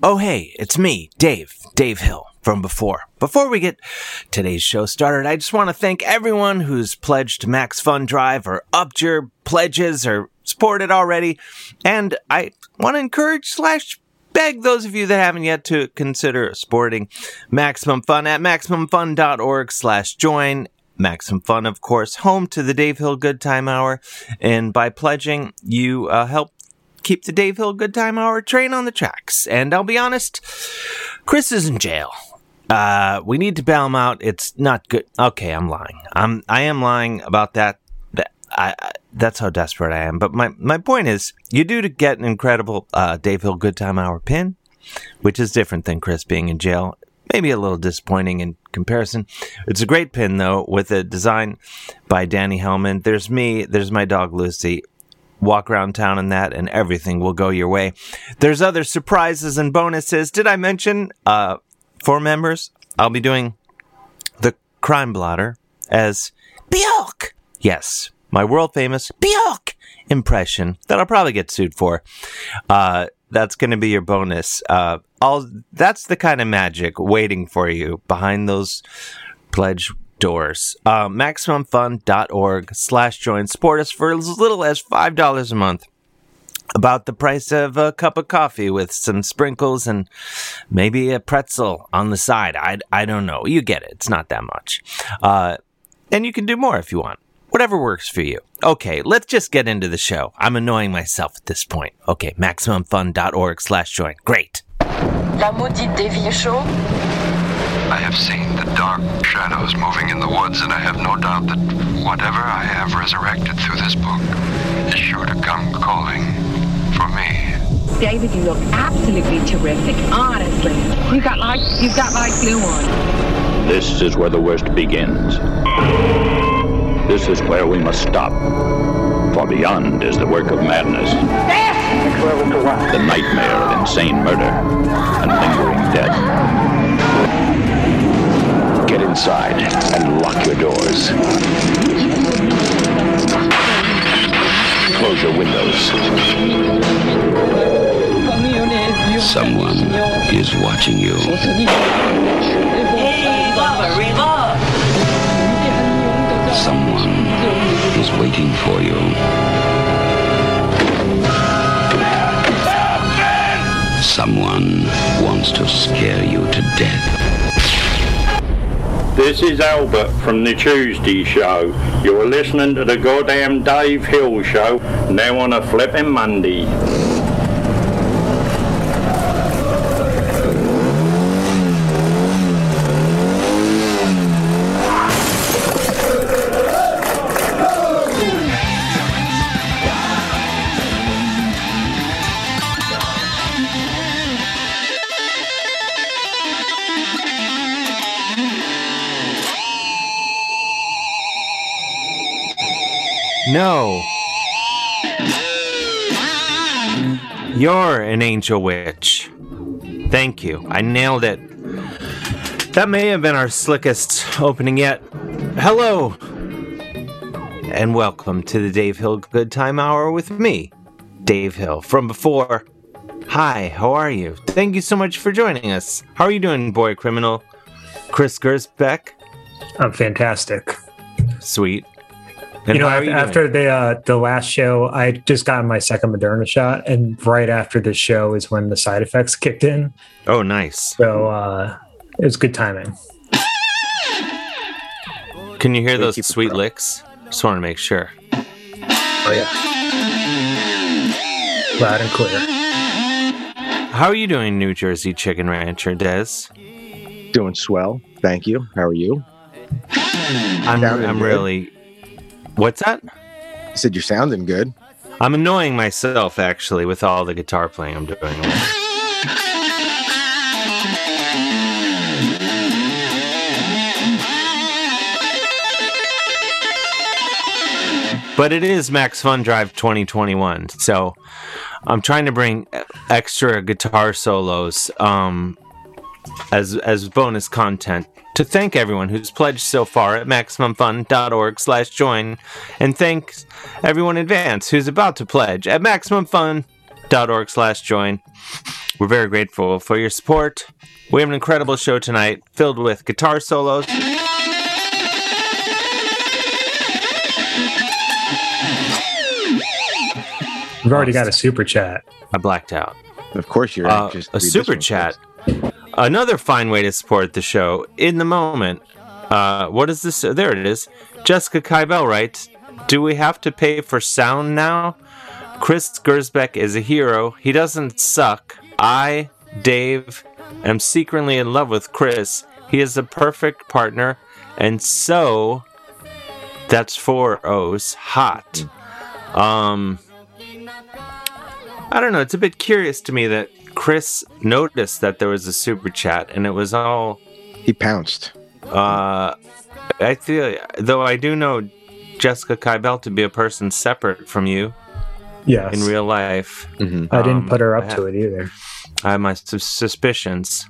Oh, hey, it's me, Dave, Dave Hill from before. Before we get today's show started, I just want to thank everyone who's pledged Max Fun Drive or upped your pledges or supported already. And I want to encourage slash beg those of you that haven't yet to consider supporting Maximum Fun at MaximumFun.org slash join. Maximum Fun, of course, home to the Dave Hill Good Time Hour. And by pledging, you uh, help keep the Dave Hill Good Time Hour train on the tracks. And I'll be honest, Chris is in jail. Uh, we need to bail him out. It's not good. Okay, I'm lying. I'm I am lying about that. That I, I that's how desperate I am. But my my point is, you do to get an incredible uh, Dave Hill Good Time Hour pin, which is different than Chris being in jail. Maybe a little disappointing in comparison. It's a great pin though, with a design by Danny Hellman. There's me. There's my dog Lucy walk around town in that and everything will go your way. There's other surprises and bonuses. Did I mention uh for members, I'll be doing the crime blotter as Bjork. Yes, my world famous Bjork impression that I'll probably get sued for. Uh that's going to be your bonus. Uh all that's the kind of magic waiting for you behind those pledge doors. Uh, MaximumFun.org slash join. Support us for as little as $5 a month. About the price of a cup of coffee with some sprinkles and maybe a pretzel on the side. I, I don't know. You get it. It's not that much. Uh, and you can do more if you want. Whatever works for you. Okay, let's just get into the show. I'm annoying myself at this point. Okay, MaximumFun.org slash join. Great. La maudite Show. I have seen the dark shadows moving in the woods, and I have no doubt that whatever I have resurrected through this book is sure to come calling for me. David, you look absolutely terrific. Honestly, you got like you've got like glue on. This is where the worst begins. This is where we must stop. For beyond is the work of madness. The nightmare of insane murder and lingering death. Get inside and lock your doors. Close your windows. Someone is watching you. Someone is waiting for you. Someone wants to scare you to death. This is Albert from the Tuesday Show. You're listening to the goddamn Dave Hill Show, now on a flipping Monday. No. You're an angel witch. Thank you. I nailed it. That may have been our slickest opening yet. Hello. And welcome to the Dave Hill Good Time Hour with me, Dave Hill, from before. Hi, how are you? Thank you so much for joining us. How are you doing, boy criminal? Chris Gersbeck? I'm fantastic. Sweet. And you know, how are af- you after the uh, the last show, I just got my second Moderna shot, and right after the show is when the side effects kicked in. Oh, nice. So uh, it was good timing. Can you hear those keep sweet going. licks? Just want to make sure. Oh yeah, loud and clear. How are you doing, New Jersey Chicken Rancher Dez? Doing swell. Thank you. How are you? I'm, I'm good. really. What's that? You said you're sounding good. I'm annoying myself actually with all the guitar playing I'm doing. But it is Max Fun Drive 2021, so I'm trying to bring extra guitar solos um, as as bonus content to thank everyone who's pledged so far at maximumfun.org slash join and thanks everyone in advance who's about to pledge at maximumfun patreon.com.org slash join. We're very grateful for your support. We have an incredible show tonight filled with guitar solos. We've already got a super chat. I blacked out. Of course, you're Uh, anxious to a read this super one chat. first. Another fine way to support the show in the moment. Uh, what is this? There it is. Jessica Kybell writes Do we have to pay for sound now? Chris Gersbeck is a hero. He doesn't suck. I, Dave, am secretly in love with Chris. He is a perfect partner. And so, that's four O's. Hot. Um, I don't know. It's a bit curious to me that Chris noticed that there was a super chat and it was all. He pounced. Uh, I feel, though I do know Jessica Kybell to be a person separate from you Yes. in real life. Mhm. I didn't Um, put her up ha- to it either. I have my suspicions.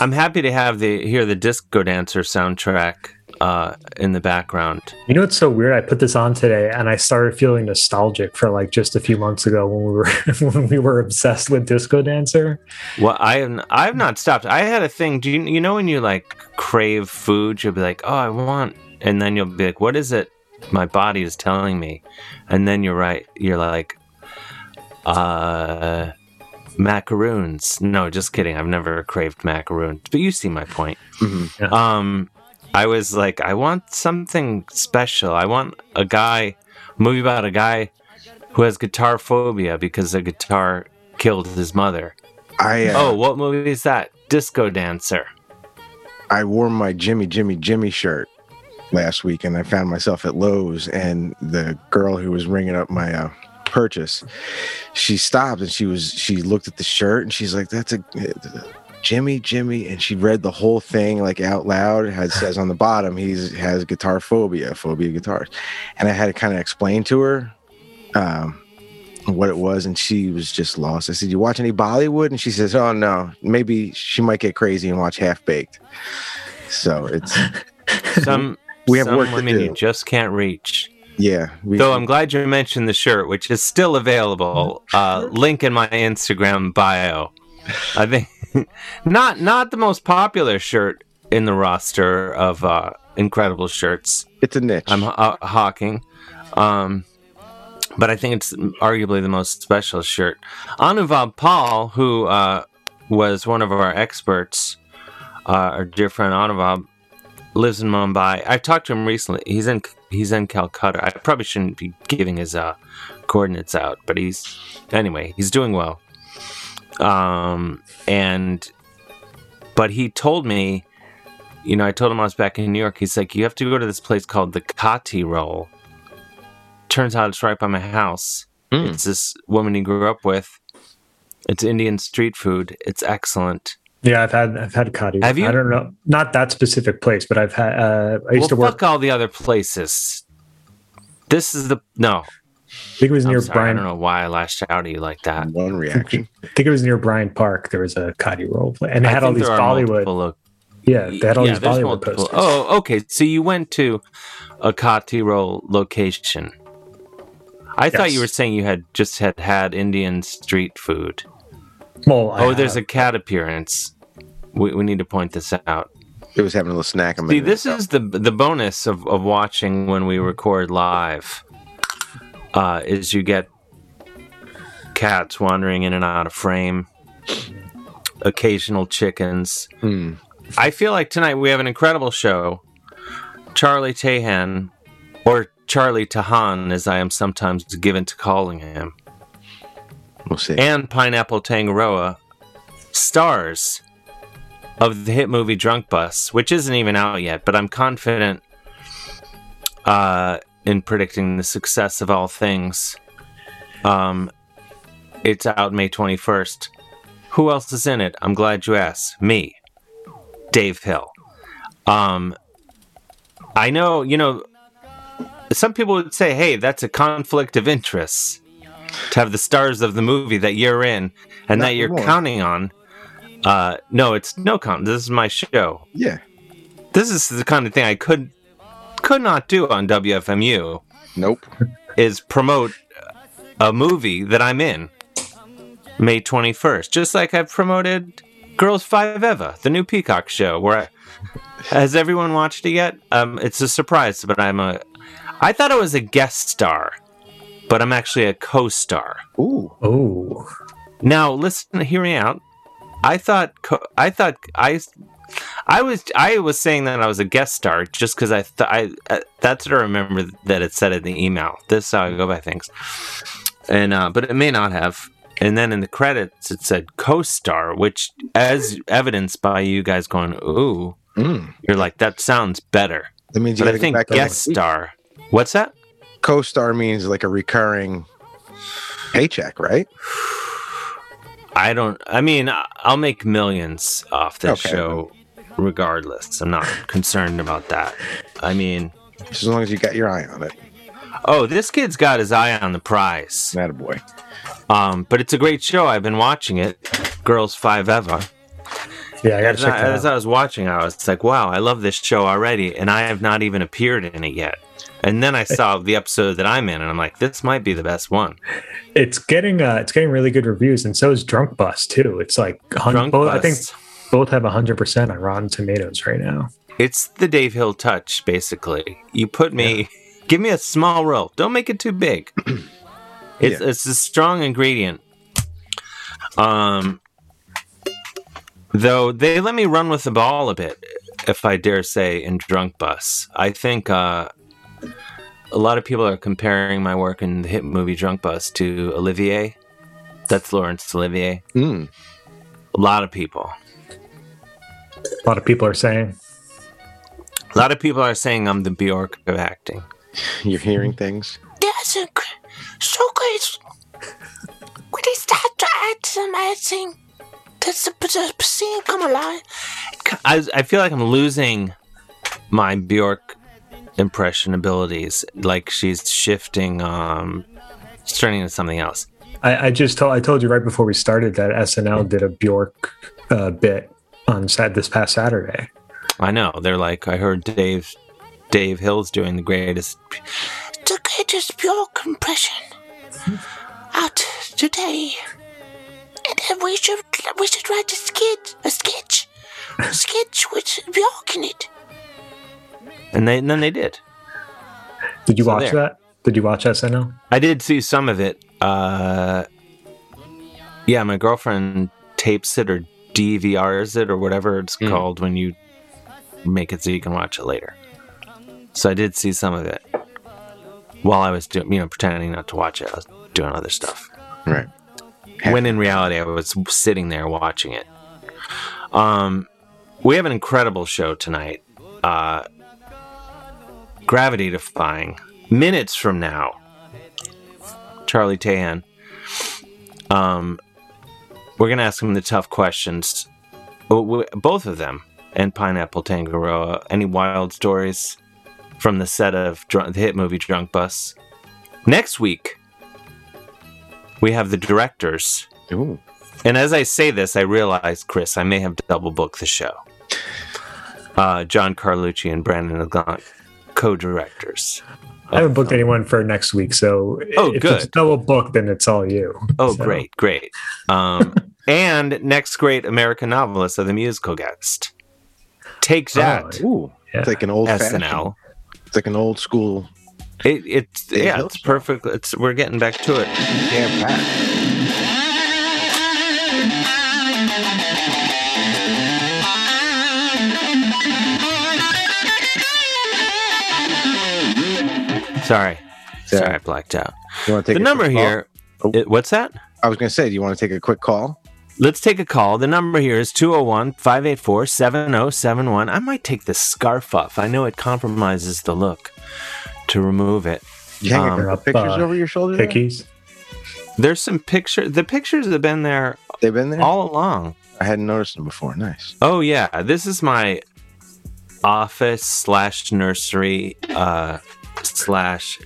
I'm happy to have the hear the Disco Dancer soundtrack uh, in the background. You know what's so weird? I put this on today and I started feeling nostalgic for like just a few months ago when we were when we were obsessed with Disco Dancer. Well, I have I have not stopped. I had a thing. Do you you know when you like crave food, you'll be like, oh, I want, and then you'll be like, what is it? My body is telling me, and then you're right. You're like, uh, macaroons. No, just kidding. I've never craved macaroons, but you see my point. Mhm. Um, I was like, I want something special. I want a guy, movie about a guy who has guitar phobia because a guitar killed his mother. I uh, Oh, what movie is that? Disco Dancer. I wore my Jimmy Jimmy Jimmy shirt last week, and I found myself at Lowe's, and the girl who was ringing up my uh, purchase, she stopped and she was she looked at the shirt and she's like, "That's a Jimmy Jimmy," and she read the whole thing like out loud. It has says on the bottom he's has guitar phobia, phobia guitars, and I had to kind of explain to her. Um, what it was, and she was just lost. I said, "You watch any Bollywood?" And she says, "Oh no, maybe she might get crazy and watch Half Baked." So it's Some We have some work women you just can't reach. yeah. We, Though I'm glad you mentioned the shirt, which is still available. Uh, link in my Instagram bio. I think not not the most popular shirt in the roster of uh, incredible shirts. it's a niche. I'm uh, hawking. Um, but I think it's arguably the most special shirt. Anuvab Pal, who uh, was one of our experts, uh, our dear friend Anuvab, lives in Mumbai. I talked to him recently. He's in he's in Calcutta. I probably shouldn't be giving his uh, coordinates out, but he's anyway. He's doing well. Um, and but he told me you know, I told him I was back in New York. He's like, you have to go to this place called the Kati Roll. Turns out it's right by my house. Mm. It's this woman he grew up with. It's Indian street food. It's excellent. Yeah, I've had I've had Kati. Have you? I don't know, not that specific place, but I've had. Uh, I used well, to work. fuck all the other places. This is the no. I think it was I'm near sorry, I don't know why I lashed out at you like that. One reaction. I think it was near Bryant Park. There was a Kati roll play, and it I had all these Bollywood. multiple yeah, they had all yeah, these Bollywood multiple- posters. Oh, okay. So you went to a Kati Roll location. I thought you were saying you had just had had Indian street food. well, I Oh, there's a have- cat appearance. We, we need to point this out. It was having a little snack. a See, this ago. is the the bonus of, of watching when we record live. Uh, is you get cats wandering in and out of frame, occasional chickens. Hmm. I feel like tonight we have an incredible show. Charlie Tahan, or Charlie Tahan, as I am sometimes given to calling him, We'll see. and Pineapple Tangaroa stars of the hit movie Drunk Bus, which isn't even out yet, but I'm confident uh, in predicting the success of all things. Um, it's out May 21st. Who else is in it? I'm glad you asked. Me, Dave Hill. Um, I know, you know, some people would say, hey, that's a conflict of interests to have the stars of the movie that you're in and Not that you're anymore. counting on. Uh, no, it's no count. This is my show. yeah. This is the kind of thing I could could not do on WFMU Nope. is promote a movie that I'm in. May 21st. Just like I've promoted Girls Five Eva, the new Peacock show. Where I, has everyone watched it yet? Um, it's a surprise, but I'm a. I thought I was a guest star, but I'm actually a co-star. Ooh. Oh, Now listen, hear me out. I thought co- I thought I I was I was saying that I was a guest star just because I thought I uh, that's what I remember that it said in the email. This is how I go by things, and uh, but it may not have. And then in the credits it said co-star, which as evidenced by you guys going, "Ooh," Mm. you're like that sounds better. That means you But I think guest star. What's that? Co-star means like a recurring paycheck, right? I don't. I mean, I- I'll make millions off this Okay. show, regardless. I'm not concerned about that. I mean, as long as you got your eye on it. oh, this kid's got his eye on the prize. That a boy. Um, but it's a great show. I've been watching it. Girls Five Eva. yeah, I gotta As, check I, that as out. I was watching, I was like, "Wow, I love this show already," and I have not even appeared in it yet. And then I saw the episode that I'm in, and I'm like, "This might be the best one." It's getting uh, it's getting really good reviews, and so is Drunk Bus too. It's like Drunk both, I think both have hundred percent on Rotten Tomatoes right now. It's the Dave Hill touch, basically. You put me, give me a small role. Don't make it too big. It's Yeah. it's a strong ingredient. Um, though they let me run with the ball a bit, if I dare say, in Drunk Bus. I think uh, a lot of people are comparing my work in the hit movie Drunk Bus to Olivier. That's Laurence Olivier. Mm. A lot of people. A lot of people are saying A lot of people are saying I'm the Bjork of acting. You're hearing things. That's a, so great. When they start to act amazing, that's the, the scene come alive. I, I feel like I'm losing my Bjork impression abilities. Like she's shifting, um, it's turning into something else. I, I just told I told you right before we started that SNL did a Bjork uh, bit on Sat this past Saturday. I know they're like I heard Dave Dave Hill's doing the greatest. The greatest Bjork impression out today. And then we should we should write a skit, a sketch, a sketch with Bjork in it. And, they, and then they did. Did you So watch there. that? Did you watch SNL? I did see some of it. Uh, yeah, my girlfriend tapes it or DVRs it or whatever it's Mm. called when you make it so you can watch it later. So I did see some of it while I was doing, you know, pretending not to watch it. I was doing other stuff. Right. When in reality, I was sitting there watching it. Um, we have an incredible show tonight. Uh, gravity defying. Minutes from now, Charlie Tahan. Um, we're gonna ask him the tough questions. Both of them and Pineapple Tangaroa. Any wild stories from the set of Drunk, the hit movie Drunk Bus? Next week, we have the directors. Ooh. And as I say this, I realize, Chris, I may have double booked the show. Uh, John Carlucci and Brandon co-directors. I haven't booked anyone for next week, so Oh, if it's good. double booked, then it's all you. Oh, So, great, great. Um, and next great American novelist of the musical guest. Take that, Ooh. Yeah. It's like an old fashioned. SNL. It's like an old school It, it's yeah, it's perfect. It's we're getting back to it. jam Sorry, Yeah. sorry, I blacked out. You want to take The a number quick call? here. Oh. it- what's that? I was going to say, do you want to take a quick call? Let's take a call. The number here is 201 584 7071. I might take the scarf off. I know it compromises the look to remove it. You hang Um, a up, pictures uh, over your shoulder? there? Hickeys. There's some pictures. The pictures have been there They've been there? all along. I hadn't noticed them before. Nice. Oh, yeah. This is my office slash nursery uh, slash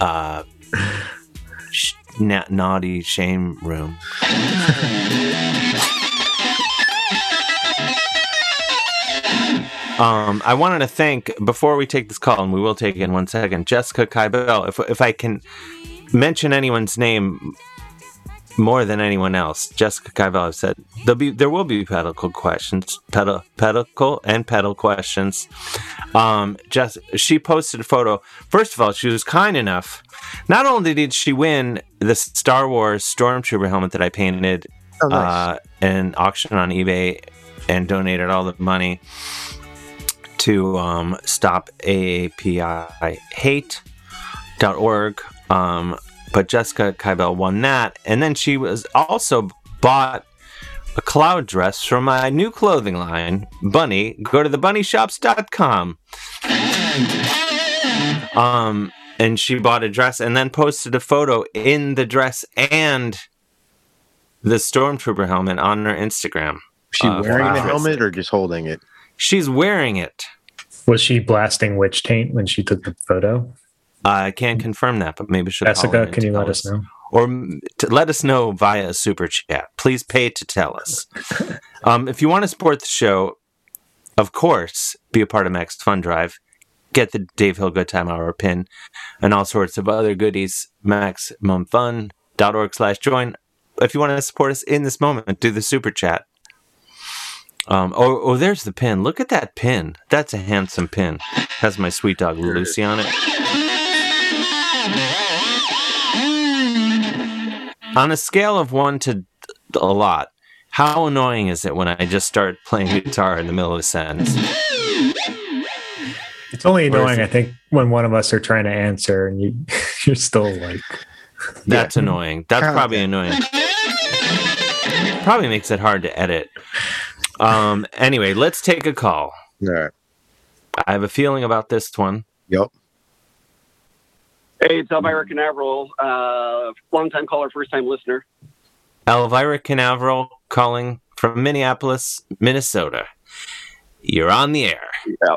uh, sh- na- naughty shame room. Um, I wanted to thank before we take this call, and we will take it in one second. Jessica Kybell. If if I can mention anyone's name, more than anyone else. Jessica Kaivel has said there'll be there will be pedicle questions, pedal pedicle and pedal questions. Um, just she posted a photo. First of all, she was kind enough. Not only did she win the Star Wars Stormtrooper helmet that I painted Oh, nice. uh, an auction on eBay and donated all the money to um, stop AAPI hate.org. Um, but Jessica Kybell won that. And then she was also bought a cloud dress from my new clothing line, Bunny. Go to thebunnyshops.com. Um, and she bought a dress and then posted a photo in the dress and the stormtrooper helmet on her Instagram. she Uh, wearing the helmet or just holding it? She's wearing it. Was she blasting witch taint when she took the photo? I can't confirm that, but maybe call Jessica, can you let tell us know? or to let us know via a super chat. Please pay to tell us. um, if you want to support the show, of course, be a part of Max Fun Drive. Get the Dave Hill Good Time Hour pin and all sorts of other goodies. MaximumFun.org slash join. If you want to support us in this moment, do the super chat. Um, oh, oh, there's the pin. Look at that pin. That's a handsome pin. Has my sweet dog Lucy on it. On a scale of one to a lot, how annoying is it when I just start playing guitar in the middle of a sentence? It's only annoying, it? I think, when one of us are trying to answer and you you're still like That's annoying. That's God probably damn. annoying. Probably makes it hard to edit. Um. Anyway, let's take a call. All right. I have a feeling about this one. Yep. Hey, it's Elvira Canaveral, uh, long time caller, first time listener. Elvira Canaveral calling from Minneapolis, Minnesota. You're on the air. Yeah.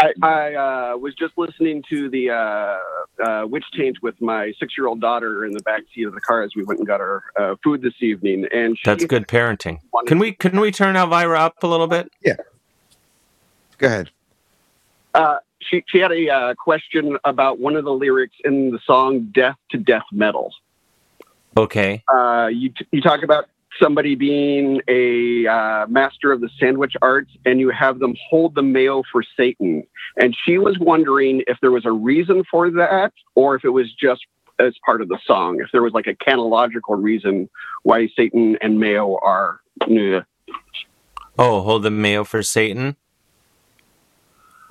I, I uh, was just listening to the uh, uh, Witch Taint with my six year old daughter in the back seat of the car as we went and got our uh, food this evening. And she, That's good parenting. Can we can we turn Elvira up a little bit? Yeah. Go ahead. She, she had a uh, question about one of the lyrics in the song Death to Death Metal. Okay. uh, you, t- you talk about somebody being a uh, master of the sandwich arts and you have them hold the mayo for Satan. And she was wondering if there was a reason for that or if it was just as part of the song, if there was like a canological reason why Satan and mayo are. Yeah. Oh, hold the mayo for Satan.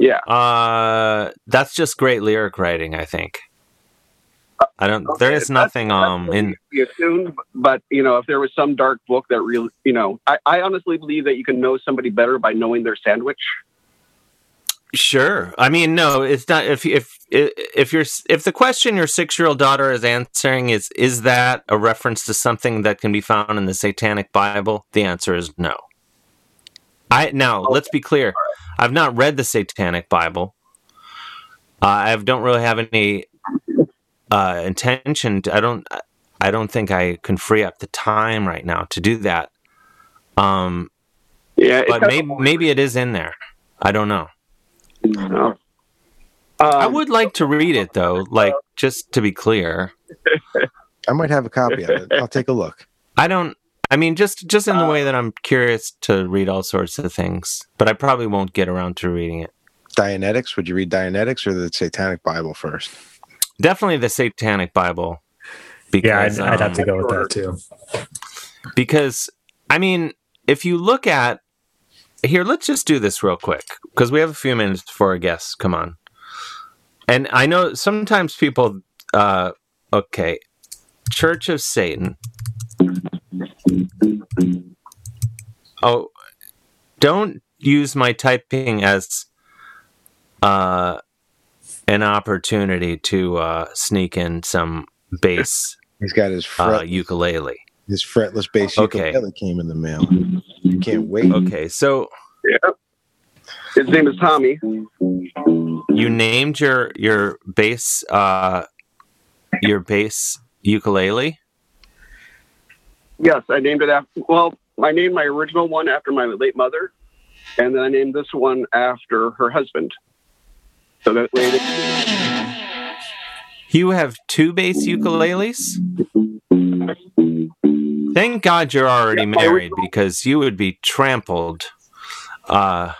Yeah. Uh, that's just great lyric writing. I think. I don't. there Okay, is that's- nothing that's um in. But you know, if there was some dark book that really, you know, I, I honestly believe that you can know somebody better by knowing their sandwich. Sure. I mean, no, it's not. If if if you're if the question your six year old daughter is answering is is that a reference to something that can be found in the Satanic Bible? The answer is no. I now let's be clear. I've not read the Satanic Bible. Uh, I don't really have any uh, intention. To, I don't. I don't think I can free up the time right now to do that. Um, Yeah, but maybe maybe it is in there. I don't know. I Um, would like to read it though, like just to be clear. I might have a copy of it. I'll take a look. I don't. I mean, just just in the way that I'm curious to read all sorts of things, but I probably won't get around to reading it. Dianetics. Would you read Dianetics or the Satanic Bible first? Definitely the Satanic Bible. Yeah, I'd, Because, I'd have um, to go with that too. because I mean, if you look at here, let's just do this real quick because we have a few minutes before our guests come on. And I know sometimes people, uh, okay, Church of Satan. Oh, don't use my typing as uh, an opportunity to uh, sneak in some bass He's got his uh, ukulele. his fretless bass Okay. ukulele came in the mail. You can't wait. Okay, so yeah. His name is Tommy. you named your your bass uh your bass ukulele Yes, I named it after. Well, I named my original one after my late mother, and then I named this one after her husband. So that way, You have two bass ukuleles? Thank God you're already married because you would be trampled uh,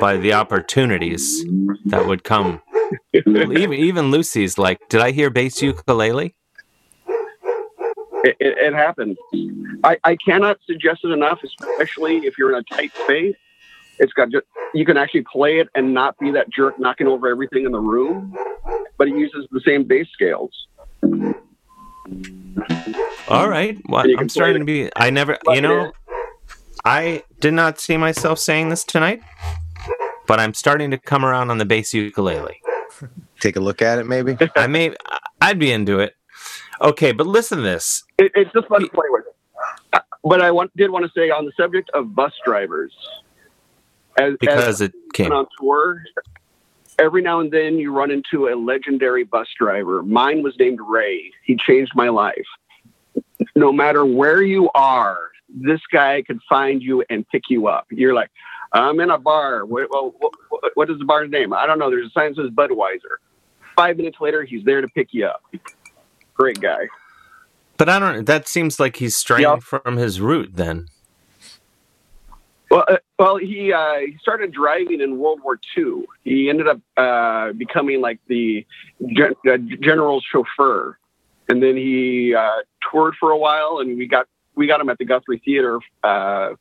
by the opportunities that would come. even, even Lucy's like, Did I hear bass ukulele? It, it, it happens. I, I cannot suggest it enough, especially if you're in a tight space. It's got just, you can actually play it and not be that jerk knocking over everything in the room, but it uses the same bass scales. All right. Well, I'm can starting to be. I never, you know, I did not see myself saying this tonight, but I'm starting to come around on the bass ukulele. Take a look at it, maybe. I may, I'd be into it. Okay, but listen to this. It, it's just fun to play with. Uh, But I want, did want to say on the subject of bus drivers, as, Because as it came. on tour, every now and then you run into a legendary bus driver. Mine was named Ray. He changed my life. No matter where you are, this guy could find you and pick you up. You're like, I'm in a bar. What, what, what, what is the bar's name? I don't know. There's a sign that says Budweiser. Five minutes later, he's there to pick you up. Great guy. But I don't. That seems like he's straying from his route. Then Well, uh, well, he uh, he started driving in World War II. He ended up uh, becoming like the gen- uh, general's chauffeur, and then he uh, toured for a while. And we got we got him at the Guthrie Theater uh,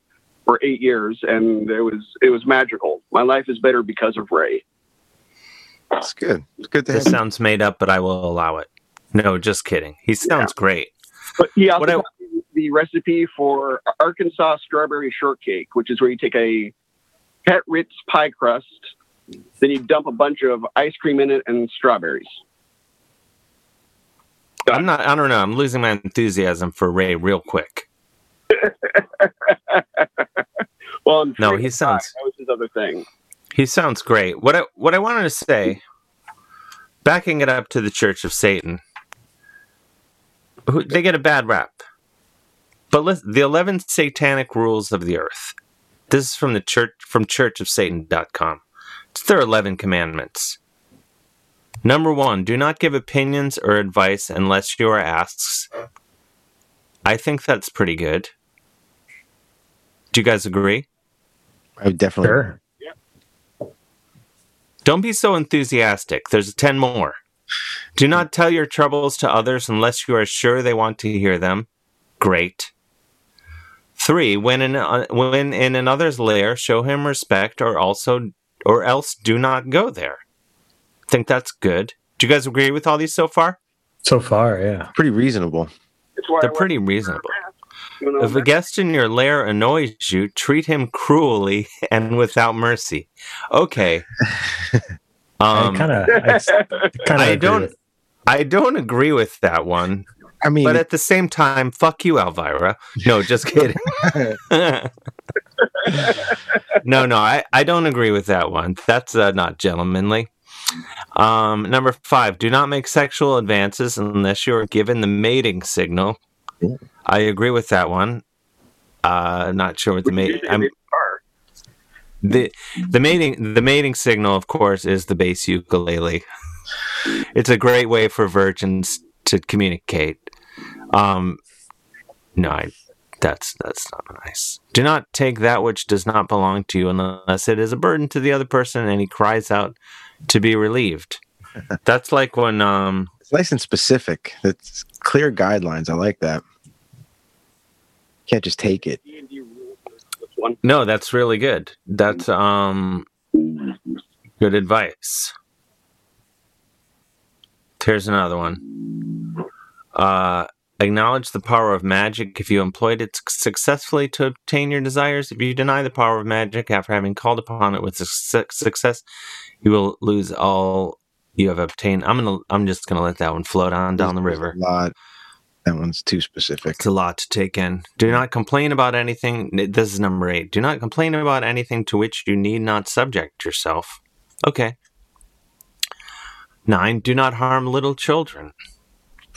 for eight years, and it was it was magical. My life is better because of Ray. It's good. It's good to this have. sounds made up, but I will allow it. No, just kidding. He sounds great. But also What I- the recipe for Arkansas strawberry shortcake, which is where you take a pet Ritz pie crust, then you dump a bunch of ice cream in it and strawberries. I'm not. I don't know. I'm losing my enthusiasm for Ray real quick. Well, and No, he sounds- that was his other thing. He sounds great. What I what I wanted to say, backing it up to the Church of Satan, who, they get a bad rap. But listen, the eleven satanic rules of the earth. This is from the church from churchofsatan.com. It's their eleven commandments. Number one, do not give opinions or advice unless you are asked. I think that's pretty good. Do you guys agree? I definitely. Sure. Don't be so enthusiastic. There's 10 more. Do not tell your troubles to others unless you are sure they want to hear them. Great. Three, when in, uh, when in another's lair, show him respect or also or else do not go there. Think that's good. Do you guys agree with all these so far? So far, yeah. Pretty reasonable. They're pretty reasonable. If a guest in your lair annoys you, treat him cruelly and without mercy. Okay. Um, I kind of, I I don't. I don't agree with that one. I mean, But at the same time, fuck you, Elvira. No, just kidding. no, no, I, I don't agree with that one. That's uh, not gentlemanly. Um, number five, do not make sexual advances unless you are given the mating signal. I agree with that one. Uh, not sure what the mate. I'm, the the mating the mating signal, of course, is the bass ukulele. It's a great way for virgins to communicate. Um, no, I, that's that's not nice. Do not take that which does not belong to you unless it is a burden to the other person, and he cries out to be relieved. That's like when um, it's nice and specific. It's clear guidelines. I like that. Can't just take it. No, that's really good. That's um good advice. Here's another one. Uh acknowledge the power of magic if you employed it successfully to obtain your desires. If you deny the power of magic after having called upon it with success, you will lose all you have obtained. I'm gonna I'm just gonna let that one float on down the river. That one's too specific. It's a lot to take in. Do not complain about anything. This is number eight. Do not complain about anything to which you need not subject yourself. Okay. Nine. Do not harm little children.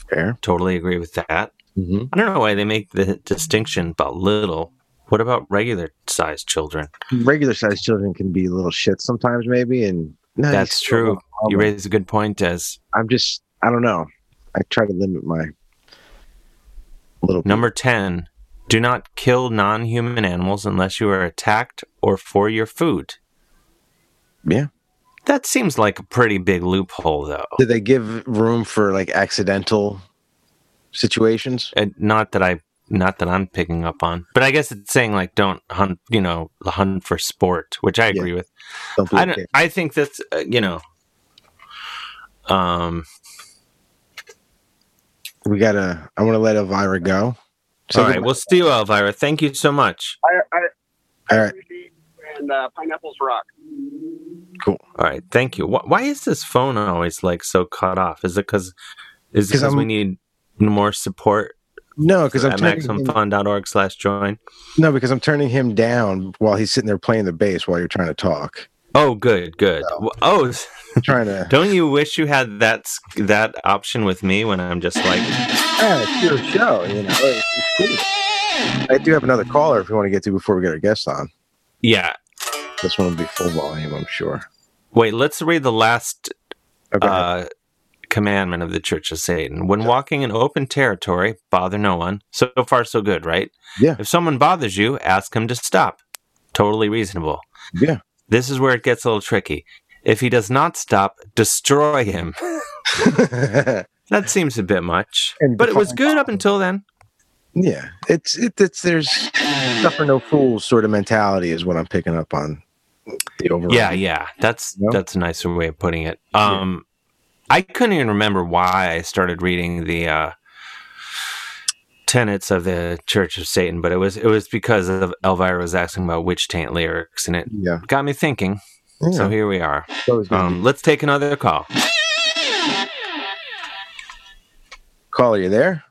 Fair. Totally agree with that. Mm-hmm. I don't know why they make the distinction about little. What about regular sized children? Regular sized children can be little shit sometimes, maybe. And no, That's true. You raise a good point, Dez. I'm just I don't know. I try to limit my little Number 10. Do not kill non human animals unless you are attacked or for your food. Yeah. That seems like a pretty big loophole, though. Did they give room for like accidental situations? And not that I, not that I'm picking up on, but I guess it's saying like don't hunt, you know, hunt for sport, which I agree with. Don't I don't. I think that's uh, you know, um. We gotta. I want to let Elvira go. all right, we'll see you, Elvira. Thank you so much. I, I, All right. and uh, pineapples rock. Cool. All right, thank you. Wh- Why is this phone always like so cut off? Is it because is it 'Cause because we need more support? No, because I'm at maximumfun.org slash join. no, because I'm turning him down while he's sitting there playing the bass while you're trying to talk. Oh, good, good. Wh- Oh, trying to. don't you wish you had that that option with me when I'm just like, Yeah, it's your show. You know, it's, it's cool. I do have another caller if you want to get to before we get our guest on. yeah. This one will be full volume, I'm sure. Wait, let's read the last Okay. uh, commandment of the Church of Satan. When walking in open territory, bother no one. So far, so good, right? Yeah. If someone bothers you, ask him to stop. Totally reasonable. yeah. This is where it gets a little tricky. If he does not stop, destroy him. That seems a bit much, And but it was good up until then. yeah. It's it, it's there's stuff for no fools sort of mentality is what I'm picking up on. The overall. Yeah, yeah, that's No? that's a nicer way of putting it. Um, I couldn't even remember why I started reading the uh, tenets of the Church of Satan, but it was it was because of Elvira was asking about witch taint lyrics, and it Yeah. got me thinking. Yeah. So here we are. It's always gonna Um, let's take another call. be- Caller, you there?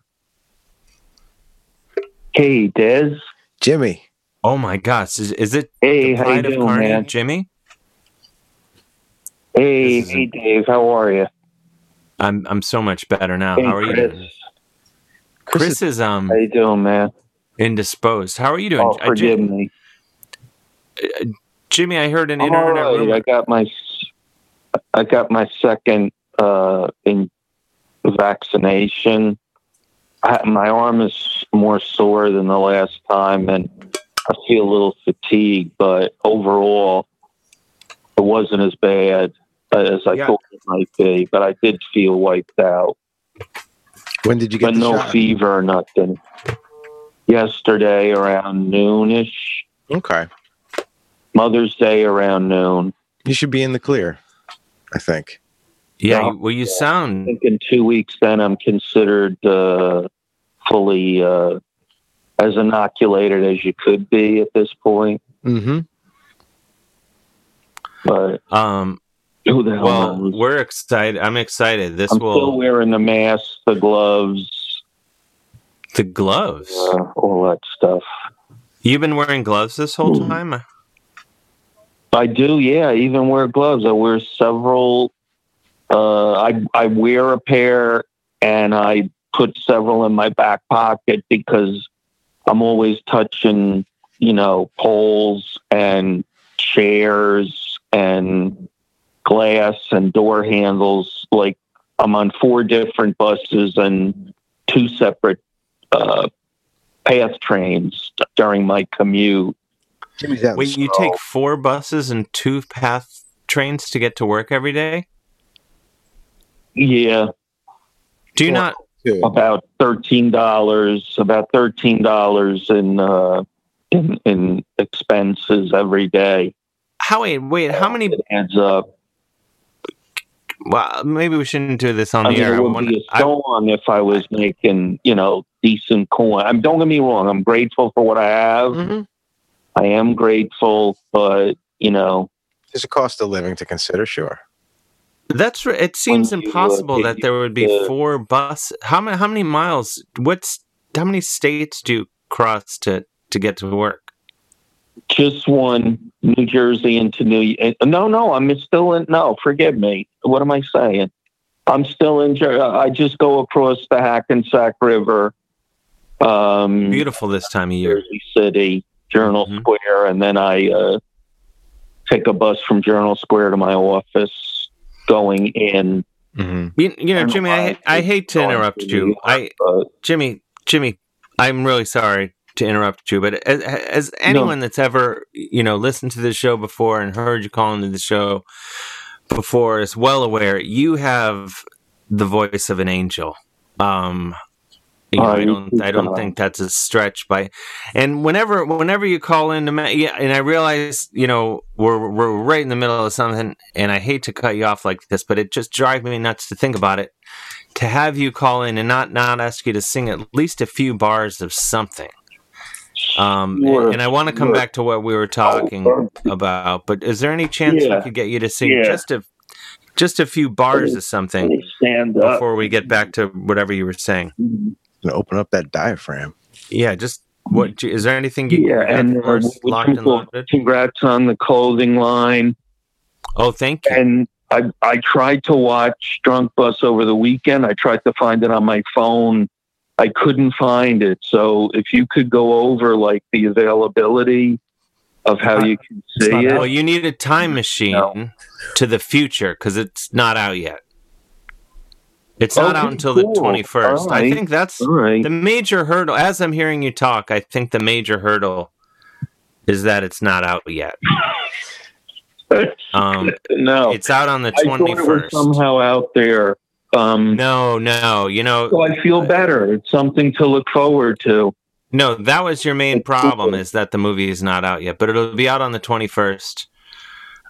Hey, Dez. Jimmy. Oh my gosh, is, is it Hey, the how you Pride of doing, Carney, man? Jimmy? Hey, This is hey, Dave. How are you? I'm I'm so much better now. Hey, How are you Chris. Chris is um How you doing, man? indisposed. How are you doing? Oh, forgive me. Jimmy, I heard an I'm internet all right. rumor. I got my, I got my second uh, in vaccination. I, my arm is more sore than the last time, and I feel a little fatigued. But overall, it wasn't as bad as I Yeah. thought it might be. But I did feel wiped out. When did you get but the no shot? fever or nothing. Yesterday around noonish. Okay. Mother's Day around noon. You should be in the clear. I think. Yeah, Yeah. you- well, you I sound think in two weeks, then I'm considered uh, fully uh, as inoculated as you could be at this point. Mm-hmm. But um. Who the hell Well, knows? we're excited. I'm excited. This I'm will still wearing the mask, the gloves, the gloves. uh, all that stuff. You've been wearing gloves this whole Hmm. time. I do, yeah. I even wear gloves. I wear several. Uh, I I wear a pair, and I put several in my back pocket because I'm always touching, you know, poles and chairs and glass and door handles. Like I'm on four different buses and two separate uh, path trains during my commute. Jimmy's out. Wait, you take four buses and two path trains to get to work every day? Yeah. Do you Well, not? About thirteen dollars, about thirteen dollars in uh, in in expenses every day. How wait? Wait, how many? It adds up. Well, maybe we shouldn't do this on I the mean, air. it I would want- be a I- song if I was making you know decent coin. I'm don't get me wrong. I'm grateful for what I have. Mhm. I am grateful, but you know, There's a cost of living to consider. Sure. That's right. It seems you, uh, impossible that there would be the- four bus. How many? How many miles? What's how many states do you cross to to get to work? just one New Jersey into New. uh, No, no, I'm still in. No, forgive me. What am I saying? I'm still in. Jer- I just go across the Hackensack River. Um, Beautiful this time of year. Jersey City, Journal Mhm. Square, and then I uh, take a bus from Journal Square to my office, going in Mm-hmm. You, you know, Jimmy, I, I hate to interrupt you. I, Jimmy, Jimmy, I'm really sorry to interrupt you, but as, as anyone that's ever, you know, listened to the show before and heard you calling to the show before is well aware, you have the voice of an angel. Um, you know, I don't. I don't think that's a stretch by. And whenever, whenever you call in to, ma- yeah, and I realize, you know, we're we're right in the middle of something, and I hate to cut you off like this, but it just drives me nuts to think about it. To have you call in and not not ask you to sing at least a few bars of something. Um, Sure, and I want to come sure. back to what we were talking about. But is there any chance Yeah. we could get you to sing Yeah. just a just a few bars of something Stand up. before we get back to whatever you were saying? Gonna open up that diaphragm. Yeah, just what is there anything you Yeah, got and uh, locked and loaded? congrats on the clothing line. Oh, thank you. And I I tried to watch Drunk Bus over the weekend. I tried to find it on my phone. I couldn't find it. So if you could go over like the availability of how you can see it. Well, you need a time machine to the future because it's not out yet. It's not out Okay, until the 21st. All I think that's All right. the major hurdle. As I'm hearing you talk, I think the major hurdle is that it's not out yet. Um, no, it's out on the I thought it was 21st. somehow out there. Um, no, no, you know. So I feel better. It's something to look forward to. No, that was your main problem is that the movie is not out yet, but it'll be out on the 21st.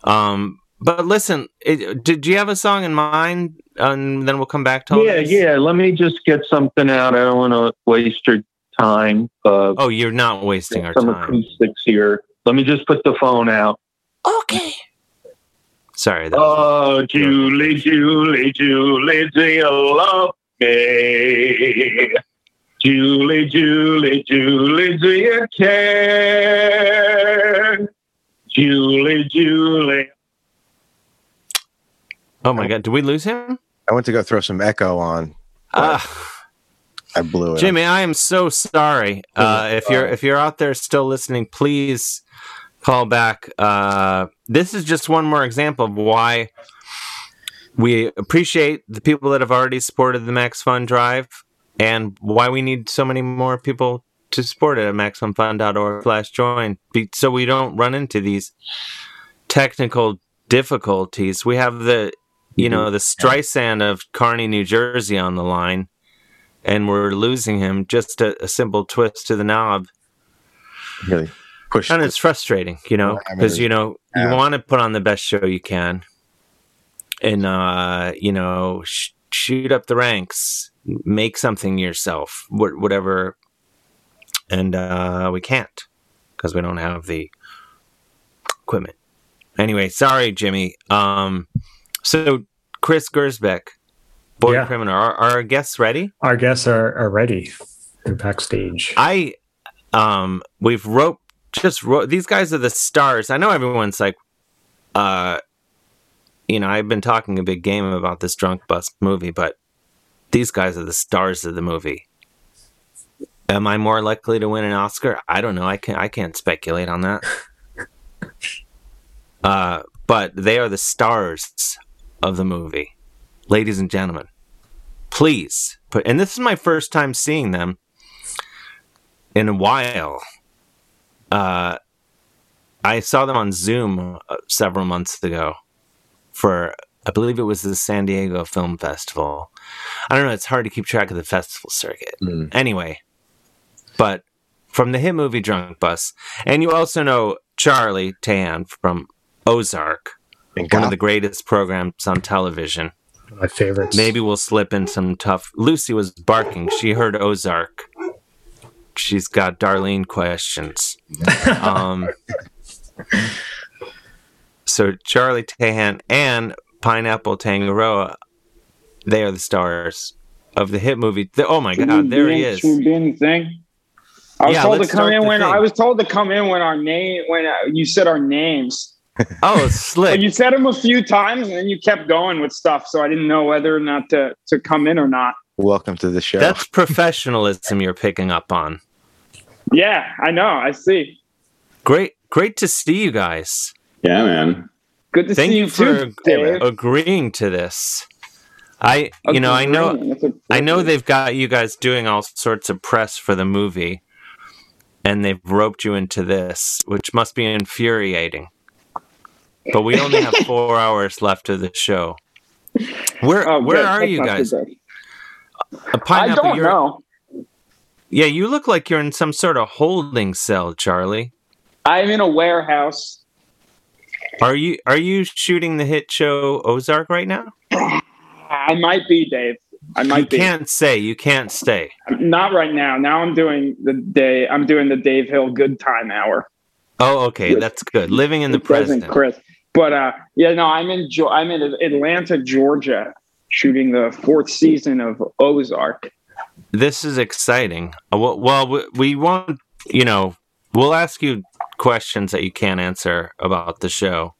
Um, but listen, it, did you have a song in mind? And then we'll come back to all Yeah, this? yeah. Let me just get something out. I don't want to waste your time. Uh, Oh, you're not wasting our some time. acoustics here. Let me just put the phone out. Okay. Sorry. That Oh, Julie, Julie, Julie, do you love me? Julie, Julie, Julie, do you care? Julie, Julie. Oh my God, did we lose him? I went to go throw some echo on. Ah. I blew it. Jimmy, I am so sorry. Uh, if you're if you're out there still listening, please call back. Uh, this is just one more example of why we appreciate the people that have already supported the Max Fun Drive, and why we need so many more people to support it at maximumfun.org slash join, so we don't run into these technical difficulties. We have the you know the Streisand of Kearney, New Jersey, on the line and we're losing him. Just a, a simple twist to the knob. Really push. And it's frustrating, you know, because you know you Yeah. want to put on the best show you can, and uh, you know, sh- shoot up the ranks, make something yourself, wh- whatever. And uh, we can't because we don't have the equipment. Anyway, sorry, Jimmy. Um, so Chris Gersbeck, boy Yeah. criminal, are, are our guests ready? Our guests are, are ready. They're backstage. I um we've wrote just these guys are the stars. I know everyone's like uh you know, I've been talking a big game about this drunk bus movie, but these guys are the stars of the movie. Am I more likely to win an Oscar? I don't know. I can't I can't speculate on that. uh but they are the stars of the movie. Ladies and gentlemen, please put and this is my first time seeing them in a while. Uh, I saw them on Zoom uh, several months ago for, I believe it was the San Diego Film Festival. I don't know, it's hard to keep track of the festival circuit. Anyway, but from the hit movie Drunk Bus, and you also know Charlie Tahan from Ozark, one of the greatest programs on television. My favorites. Maybe we'll slip in some tough. Lucy was barking. She heard Ozark. She's got Darlene questions. um, so Charlie Tahan and Pineapple Tangaroa, they are the stars of the hit movie. The- oh my God, there he is. Should we be in the thing? I was Yeah, told to let's come in when thing. I was told to come in when our name when uh, you said our names. Oh, slick! But you said them a few times and then you kept going with stuff, so I didn't know whether or not to to come in or not. Welcome to the show. That's professionalism you're picking up on. Yeah, I know. I see. Great, great to see you guys. Yeah, man. Good to Thank see you you for too, Dave. agreeing to this. I you know I know Agreeing. That's a- I know they've got you guys doing all sorts of press for the movie, and they've roped you into this, which must be infuriating. But we only have four hours left of the show. Where Oh, where good. are That's you not too guys? A pineapple, I don't you're- know. Yeah, you look like you're in some sort of holding cell, Charlie. I'm in a warehouse. Are you are you shooting the hit show Ozark right now? I might be, Dave. I might you be. can't say. You can't stay. Not right now. Now I'm doing the day. I'm doing the Dave Hill Good Time Hour. Oh, okay, that's good. Living in the present. Chris. But uh, yeah, no, I'm in. I'm in Atlanta, Georgia, shooting the fourth season of Ozark. This is exciting. Uh, Well, well, we- we won't. You know, we'll ask you questions that you can't answer about the show.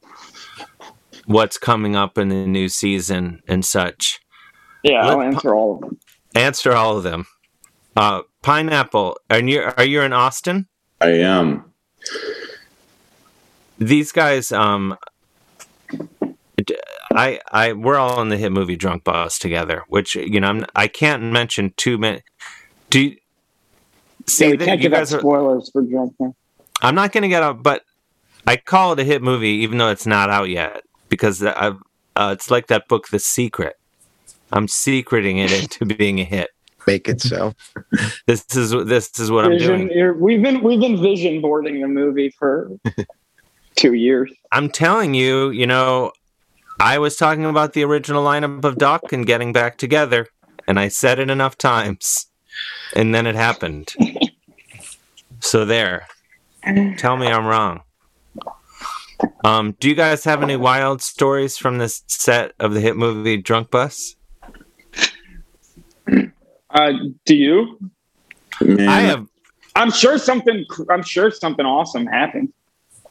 What's coming up in the new season and such. Yeah, I'll Let- answer all of them. Answer all of them. Uh, pineapple. Are you are you in Austin? I am. These guys. Um, d- I I we're all in the hit movie Drunk Bus together, which you know I'm, I can't mention too many. Do you, see yeah, we that can't you give out guys are, spoilers for Drunk Man. I'm not going to get out, but I call it a hit movie even though it's not out yet because I've, uh, it's like that book, The Secret. I'm secreting it into being a hit. Make it so. This is this is what I'm doing. you're- we've been we've been vision boarding the movie for two years. I'm telling you, you know, I was talking about the original lineup of Dokken getting back together, and I said it enough times, and then it happened. So there. Tell me I'm wrong. Um, do you guys have any wild stories from this set of the hit movie Drunk Bus? Uh, do you? Man, I have. I'm sure something. I'm sure something awesome happened.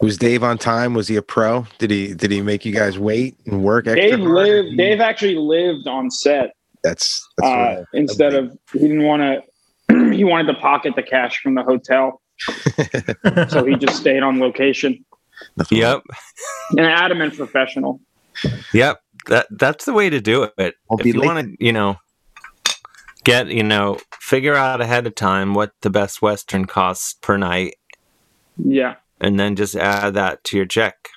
Was Dave on time? Was he a pro? Did he did he make you guys wait and work extra? Dave hard? lived. Dave actually lived on set That's that's uh, right. instead of he didn't want to. he wanted to pocket the cash from the hotel, so he just stayed on location. Yep. An adamant professional. Yep. That that's the way to do it. I'll if you want to, you know, get you know, figure out ahead of time what the best Western costs per night, Yeah. And then just add that to your check,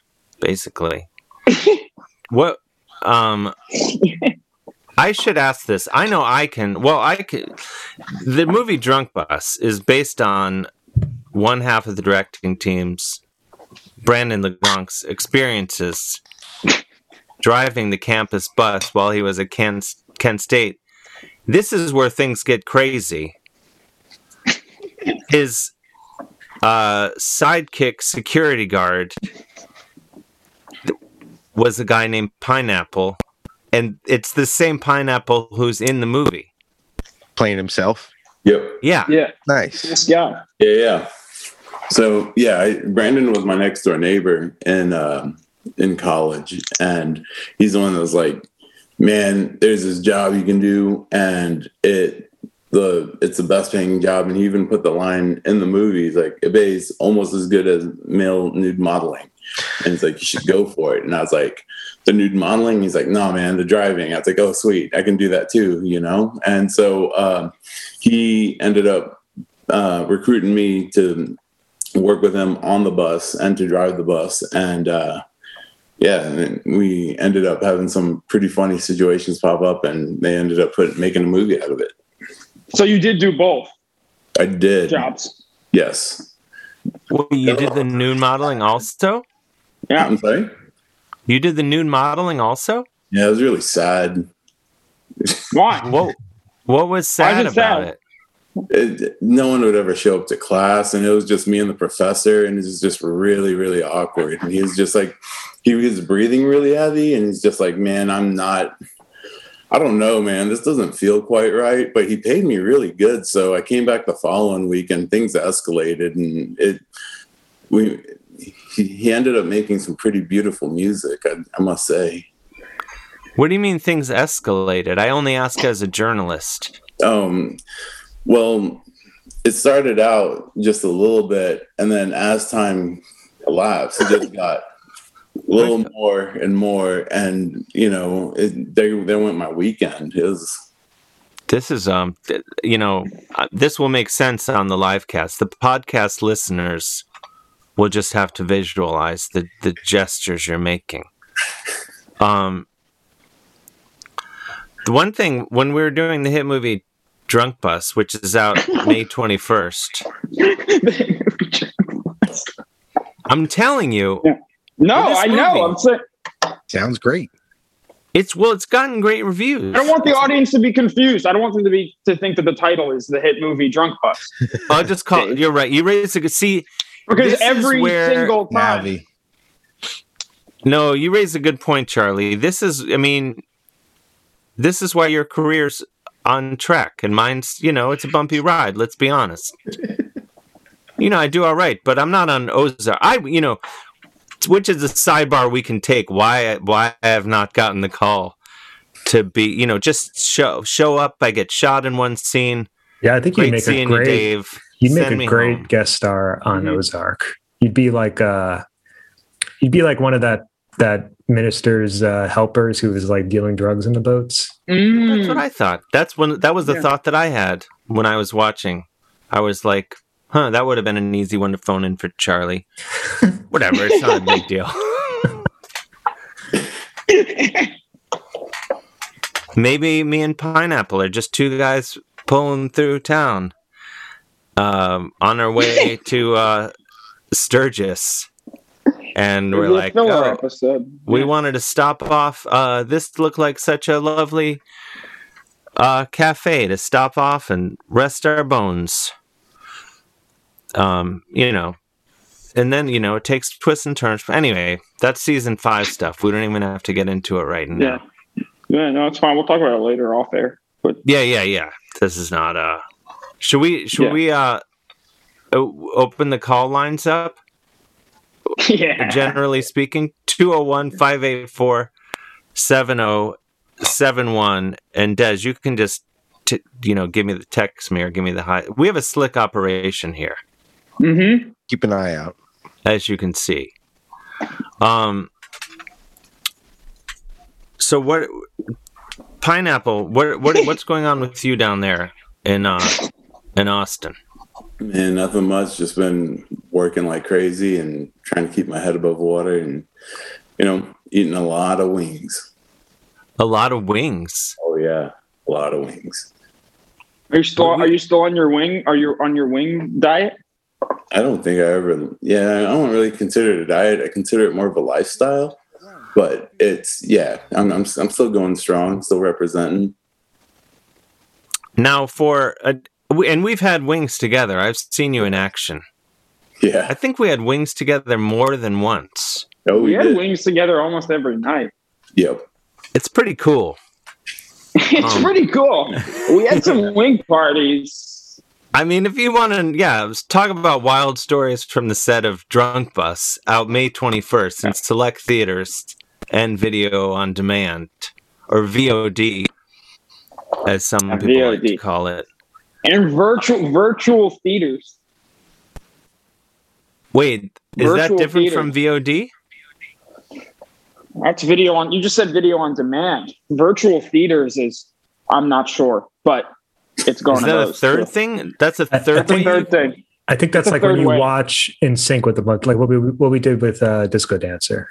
basically. what? Um. I should ask this. I know I can. Well, I can. The movie Drunk Bus is based on one half of the directing team's Brandon LaGanke's experiences driving the campus bus while he was at Kent, Kent State. This is where things get crazy. His uh, sidekick security guard was a guy named Pineapple, and it's the same Pineapple who's in the movie. Playing himself. Yep. Yeah. Yeah. Nice. This guy. Yeah, yeah. So yeah, I, Brandon was my next door neighbor in uh, in college, and he's the one that was like, "Man, there's this job you can do, and it the it's the best paying job." And he even put the line in the movie, he's like, "It pays almost as good as male nude modeling," and it's like you should go for it. And I was like, "The nude modeling?" He's like, "No, man, the driving." I was like, "Oh, sweet, I can do that too," you know. And so um, he ended up uh, recruiting me to work with him on the bus and to drive the bus and uh yeah we ended up having some pretty funny situations pop up and they ended up put, making a movie out of it So you did do both i did jobs. yes Well, you did the nude modeling also. Yeah. i'm sorry You did the nude modeling also. yeah it was really sad Why? What? What was sad is it about sad? it? it, no one would ever show up to class and it was just me and the professor and it was just really really awkward and he was just like he was breathing really heavy and he's just like man i'm not i don't know man this doesn't feel quite right but he paid me really good so i came back the following week and things escalated and it we he, he ended up making some pretty beautiful music I, I must say What do you mean things escalated? I only ask as a journalist. Um, well, it started out just a little bit, and then as time elapsed, it just got little more and more, and you know, it, they they went my weekend. It was This is um, th- you know, uh, this will make sense on the live cast. The podcast listeners will just have to visualize the the gestures you're making. Um, the one thing when we were doing the hit movie Drunk Bus, which is out May 21st, I'm telling you. No, this I know. I'm saying Sounds great. It's well, it's gotten great reviews. I don't want the audience to be confused. I don't want them to be to think that the title is the hit movie Drunk Bus. I'll just call. You're right. You raised a good. See, Because every where- single time Navi. No, you raise a good point, Charlie. This is, I mean, this is why your career's on track, and mine's, you know, it's a bumpy ride. Let's be honest. you know, I do all right, but I'm not on Ozark. I, you know, which is a sidebar we can take. Why, why I have not gotten the call to be, you know, just show show up. I get shot in one scene. Yeah, I think you'd make a seeing you, great Dave. you'd make Send a great home. guest star on Mhm. Ozark. You'd be like uh you'd be like one of that that minister's uh helpers who was like dealing drugs in the boats. That's what I thought. That's when that was the Yeah. thought that I had when I was watching. I was like, huh, that would have been an easy one to phone in for Charlie. Whatever, it's not a big deal. Maybe me and Pineapple are just two guys pulling through town um, on our way to uh, Sturgis. And we're like, oh, we wanted to stop off. Uh, this looked like such a lovely uh, cafe to stop off and rest our bones. Um, you know, and then you know it takes twists and turns. Anyway, that's season five stuff. We don't even have to get into it right now. Yeah. Yeah, no, it's fine. We'll talk about it later off air. But Yeah, yeah, yeah. This is not. Uh, should we? Should Yeah. we? Uh, open the call lines up. yeah. generally speaking 201 584 7071 and Dez you can just t- you know give me the text me or give me the high we have a slick operation here Mm-hmm. Keep an eye out. as you can see um so what pineapple what what what's going on with you down there in uh in austin Man, nothing much. Just been working like crazy and trying to keep my head above water and, you know, eating a lot of wings. a lot of wings Oh, yeah. A lot of wings. Are you still are you still on your wing? Are you on your wing diet? I don't think I ever, yeah, I don't really consider it a diet. I consider it more of a lifestyle. But it's, yeah, I'm, I'm, I'm still going strong, still representing. now for a, and we've had wings together i've seen you in action Yeah. I think we had wings together more than once. Oh, we we had did. wings together almost every night. Yep. It's pretty cool. it's Um, pretty cool. We had some wing parties. I mean, if you want to, yeah, talk about wild stories from the set of Drunk Bus out May 21st in select theaters and video on demand, or VOD, as some people like to call it. And virtual virtual theaters. Wait, is that different from VOD? That's video on you just said video on demand. Virtual theaters is I'm not sure, but it's going Is to that a third too. thing? That's a I- I third think- way. Third thing. I think that's It's a like when you way. watch in sync with the month, like what we what we did with uh, Disco Dancer.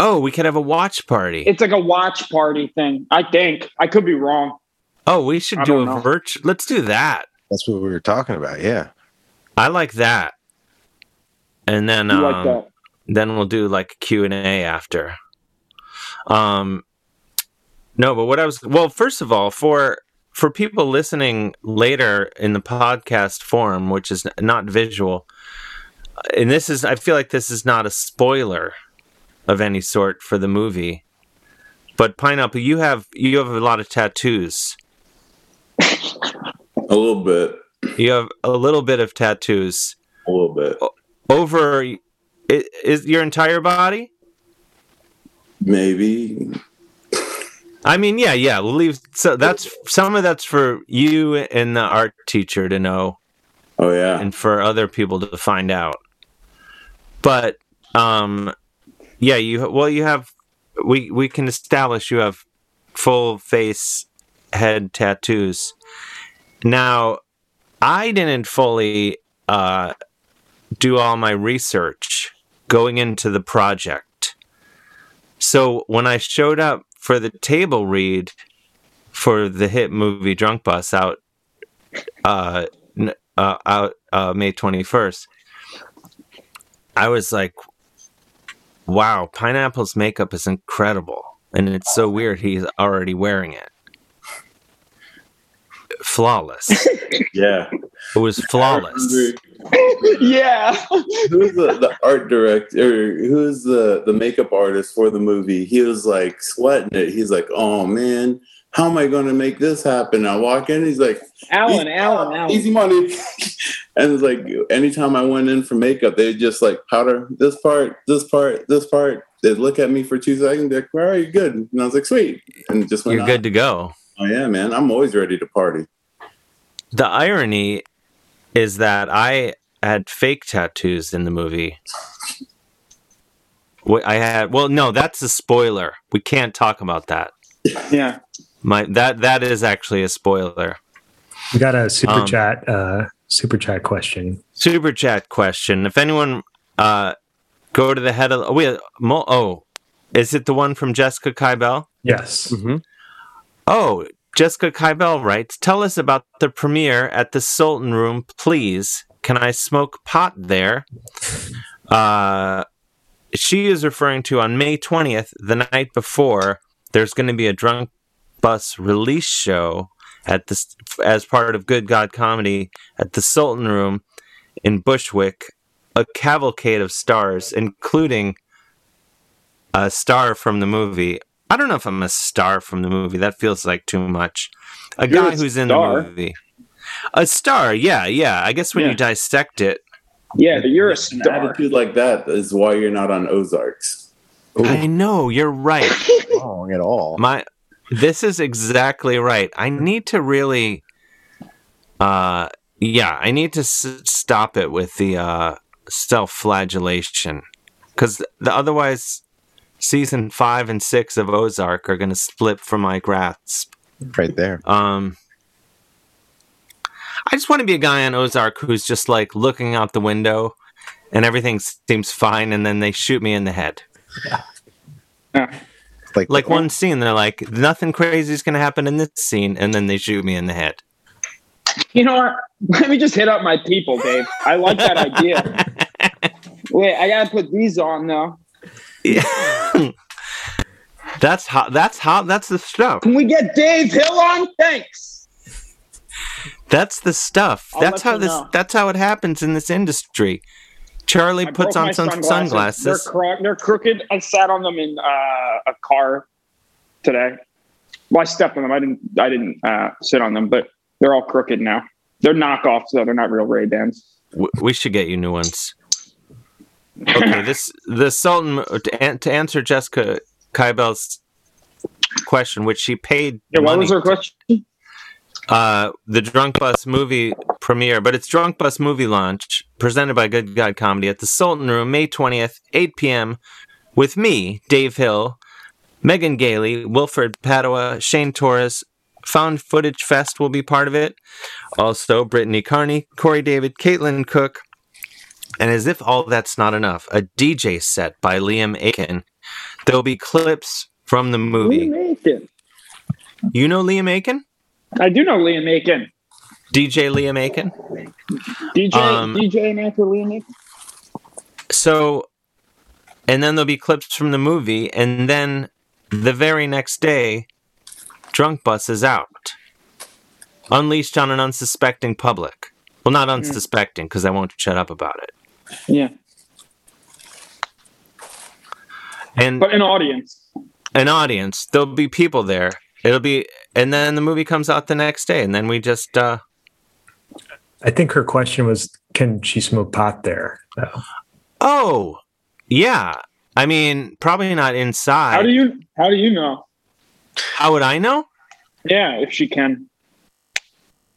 Oh, we could have a watch party. It's like a watch party thing. I think. I could be wrong. oh, we should I do a virtual. Let's do that. That's what we were talking about. Yeah. I like that. And then um, like that. then we'll do like Q and A after. Um, no, but what I was well, first of all, for for people listening later in the podcast form, which is not visual, and this is I feel like this is not a spoiler of any sort for the movie. But pineapple, you have you have a lot of tattoos. A little bit. You have a little bit of tattoos A little bit. over. i- Is your entire body? Maybe. I mean, yeah, yeah. We'll leave. So that's some of that's for you and the art teacher to know, Oh, yeah. and for other people to find out. But um, Yeah, you well, you have we we can establish you have full face head tattoos. Now, I didn't fully uh, do all my research going into the project. So when I showed up for the table read for the hit movie Drunk Bus out uh, uh out uh, May 21st, I was like, wow, Pineapple's makeup is incredible. And it's so weird he's already wearing it. Flawless. Yeah. It was flawless. yeah. Who's the, the art director? Who's the, the makeup artist for the movie? He was like sweating it. He's like, oh man, how am I going to make this happen? I walk in, he's like, Alan, easy, Alan, Alan. easy money. and it's like, anytime I went in for makeup, they just like powder this part, this part, this part. They'd look at me for two seconds, like, where are you good? And I was like, sweet. And just went You're on. good to go. Oh yeah, man. I'm always ready to party. The irony is that I had fake tattoos in the movie. I had well, no, that's a spoiler. We can't talk about that. Yeah. My that that is actually a spoiler. We got a super Um, chat, uh, super chat question. Super chat question. If anyone uh go to the head of oh, wait, mo- oh, is it the one from Jessica Kybell? Yes. Mm-hmm. Oh, Jessica Kybell writes, "Tell us about the premiere at the Sultan Room, please. Can I smoke pot there?" Uh, she is referring to on May twentieth, the night before. There's going to be a drunk bus release show at this as part of Good God Comedy at the Sultan Room in Bushwick. A cavalcade of stars, including a star from the movie. I don't know if I'm a star from the movie. That feels like too much. A You're guy a who's in the movie. A star, yeah, yeah. I guess when Yeah. you dissect it, Yeah, but you're a An star. attitude like that is why you're not on Ozarks. I know you're right. Wrong at all. My this is exactly right. I need to really uh yeah, I need to s- stop it with the uh self-flagellation cuz the otherwise season 5 and 6 of Ozark are going to slip from my grasp. Right there. Um I just want to be a guy on Ozark who's just like looking out the window and everything seems fine and then they shoot me in the head. Like, Like one scene, they're like, nothing crazy is going to happen in this scene, and then they shoot me in the head. You know what? Let me just hit up my people, Dave. I like that idea. Wait, I gotta put these on though. Yeah. that's how. That's how. That's the stuff. Can we get Dave Hill on? Thanks. That's the stuff. I'll that's how this. know. That's how it happens in this industry. Charlie I puts on some sunglasses. They're, cro- they're crooked. I sat on them in uh, a car today. Well, I stepped on them. I didn't. I didn't uh, sit on them, but they're all crooked now. They're knockoffs, though. They're not real Ray Bans. We should get you new ones. Okay, this the Sultan to, to answer Jessica Kybell's question, which she paid. Yeah, what was her question? uh, the Drunk Bus movie premiere, but it's Drunk Bus movie launch presented by Good God Comedy at the Sultan Room, May 20th, 8 p.m. with me, Dave Hill, Megan Gailey, Wilfred Padua, Shane Torres. Found Footage Fest will be part of it. Also, Brittany Carney, Corey David, Caitlin Cook. And as if all that's not enough, a DJ set by Liam Aiken. There'll be clips from the movie. Liam Aiken. You know Liam Aiken? I do know Liam Aiken. DJ Liam Aiken? DJ, Um, DJ and actor Liam Aiken. So, and then there'll be clips from the movie, and then the very next day, Drunk Bus is out, unleashed on an unsuspecting public. Well, not unsuspecting, because I won't shut up about it. Yeah, And but an audience. an audience, there'll be people there. It'll be, and then the movie comes out the next day, and then we just, uh, I think her question was, can she smoke pot there? though? oh, yeah. I mean, probably not inside. How do you? How do you know? How would I know? Yeah, if she can.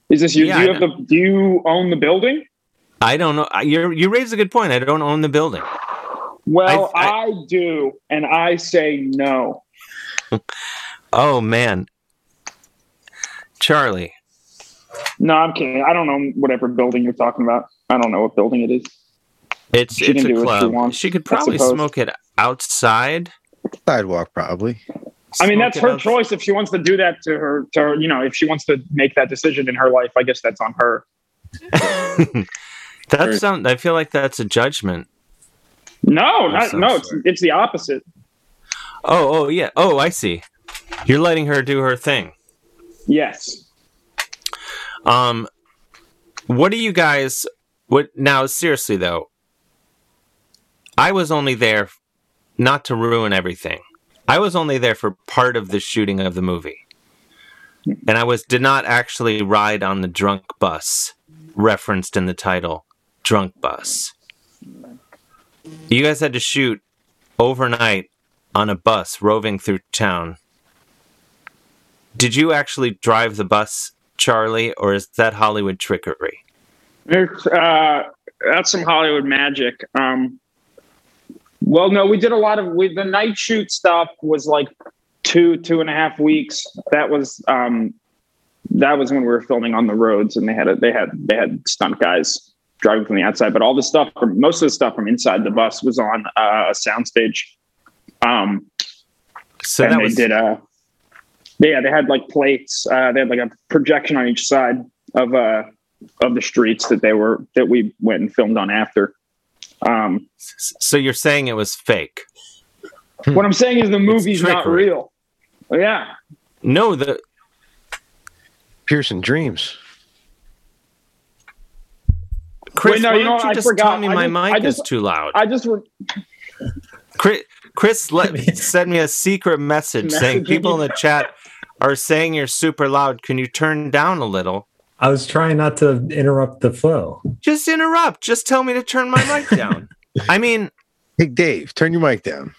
Is this you? Yeah, do you have the? Do you own the building? I don't know. You you raise a good point. I don't own the building. Well, I, do, and I say no. Oh man, Charlie. No, I'm kidding. I don't know whatever building you're talking about. I don't know what building it is. It's She it's a do what she club. wants, She could probably smoke it outside. Sidewalk, probably. I mean, Smoke that's her outs- choice if she wants to do that to her. To her, you know, if she wants to make that decision in her life, I guess that's on her. That's some. I feel like that's a judgment. No, not, no, it's, it's the opposite. Oh, oh yeah. Oh, I see. You're letting her do her thing. Yes. Um, what do you guys? What now? Seriously though, I was only there not to ruin everything. I was only there for part of the shooting of the movie, and I was did not actually ride on the drunk bus referenced in the title, "Drunk Bus." You guys had to shoot overnight on a bus roving through town. Did you actually drive the bus, Charlie, or is that Hollywood trickery? It's, uh, that's some Hollywood magic. Um, well, no, we did a lot of we, the night shoot stuff was like two two and a half weeks. That was um, that was when we were filming on the roads, and they had a, they had they had stunt guys driving from the outside. But all the stuff from most of the stuff from inside the bus was on uh, a soundstage. Um, So and that they was did uh yeah they had like plates uh they had like a projection on each side of uh of the streets that they were that we went and filmed on after um so you're saying it was fake. what i'm saying is the movie's not real yeah No, the Pearson Dreams. Chris, Wait, no, why you don't what? you I just forgot. tell me my just- mic just- is too loud? i just re- Chris, Chris let, sent me a secret message saying people in the chat are saying you're super loud. Can you turn down a little? I was trying not to interrupt the flow. Just interrupt. Just tell me to turn my mic down. I mean, Hey, Dave, turn your mic down.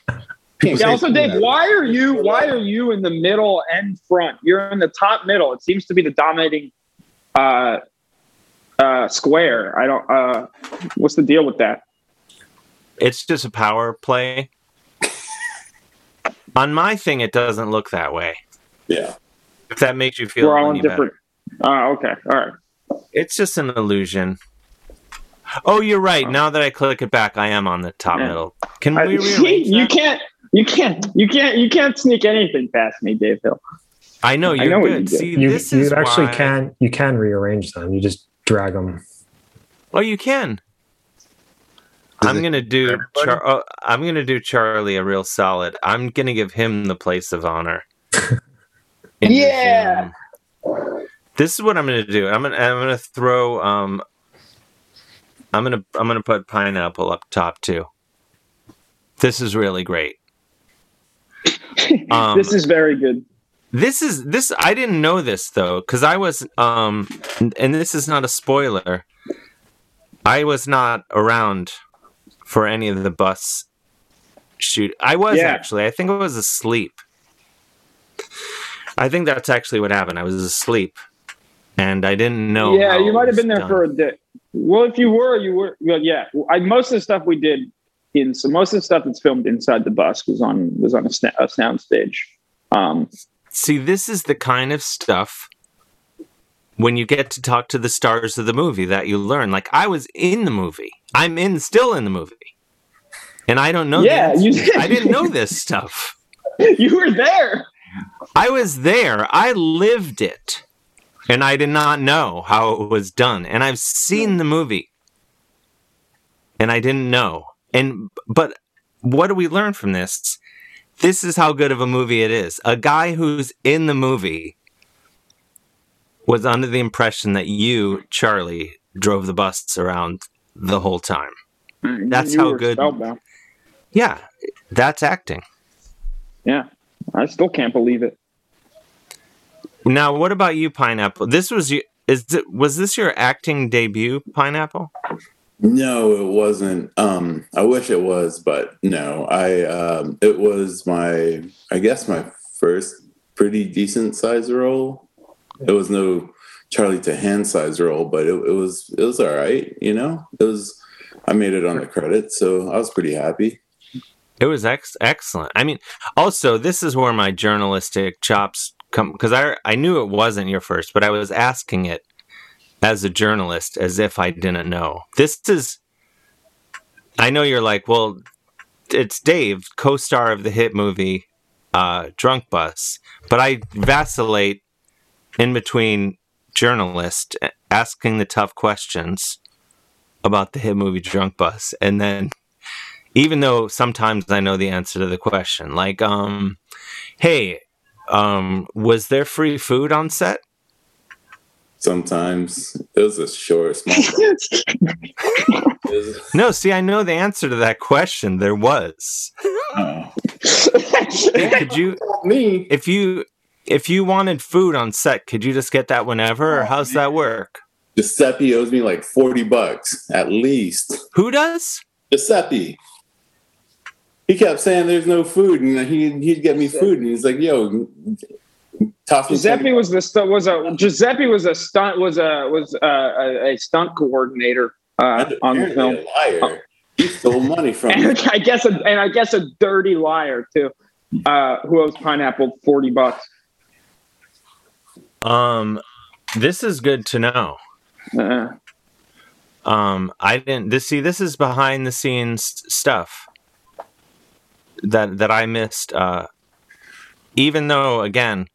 People yeah, also dave why are you why are you in the middle and front you're in the top middle it seems to be the dominating uh uh square i don't uh what's the deal with that it's just a power play. On my thing, it doesn't look that way. Yeah. If that makes you feel we're all in any better. different uh okay all right It's just an illusion. Oh, you're right. Now that I click it back, I am on the top Yeah. middle. Can I- we see, you can't you can't you can't you can't sneak anything past me dave hill I know you're know what good. you did. See, You, this you is actually why- can you can rearrange them. You just drag them. Oh, you can. Does I'm gonna do. Char- oh, I'm gonna do Charlie a real solid. I'm gonna give him the place of honor. Yeah. This is what I'm gonna do. I'm gonna. I'm gonna throw. Um. I'm gonna. I'm gonna put pineapple up top too. This is really great. Um, this is very good This is this. I didn't know this though, because I was um, and this is not a spoiler. I was not around for any of the bus shoot. I was Yeah. actually. I think I was asleep. I think that's actually what happened. I was asleep, and I didn't know. yeah you might have been there done. for a day well if you were you were well yeah I, most of the stuff we did in so most of the stuff that's filmed inside the bus was on was on a, sna- a sound stage um See, this is the kind of stuff when you get to talk to the stars of the movie that you learn. Like I was in the movie. I'm in still in the movie. And I don't know Yeah, you- answers. I didn't know this stuff. you were there I was there. I lived it. And I did not know how it was done. And I've seen the movie. And I didn't know. And but what do we learn from this? This is how good of a movie it is. A guy who's in the movie was under the impression that you, Charlie, drove the bus around the whole time. Mm, that's You how good. spellbound. Yeah, that's acting. yeah i still can't believe it Now, what about you, Pineapple? This was you. Is it, was this your acting debut, Pineapple? No, it wasn't. Um, I wish it was, but no. I um, it was my, I guess my first pretty decent size role. It was no Charlie Tahan size role, but it, it was it was all right. You know, it was. I made it on the credits, so I was pretty happy. It was ex- excellent. I mean, also this is where my journalistic chops come because I I knew it wasn't your first, but I was asking it as a journalist as if I didn't know. This is. I know you're like, well, it's Dave, co-star of the hit movie uh, Drunk Bus, but I vacillate in between journalist asking the tough questions about the hit movie Drunk Bus, and then even though sometimes I know the answer to the question, like, um, hey, um, was there free food on set? Sometimes it was a short, small. no, see, I know the answer to that question. There was. Oh. Hey, could you me if you if you wanted food on set, could you just get that whenever, or oh, how's that work? Giuseppe owes me like forty bucks at least. Who does? Giuseppe. He kept saying there's no food, and he he'd get me food, and he's like, "Yo, toss me Giuseppe was the stu- was a Giuseppe was a stunt was a was a, a, a stunt coordinator uh, on the film. a liar. He stole money from. And I guess a, and I guess a dirty liar too, uh, who owes Pineapple forty bucks. Um, this is good to know. Uh, Um, I didn't. This see, this is behind the scenes stuff that that I missed. Uh, even though, again,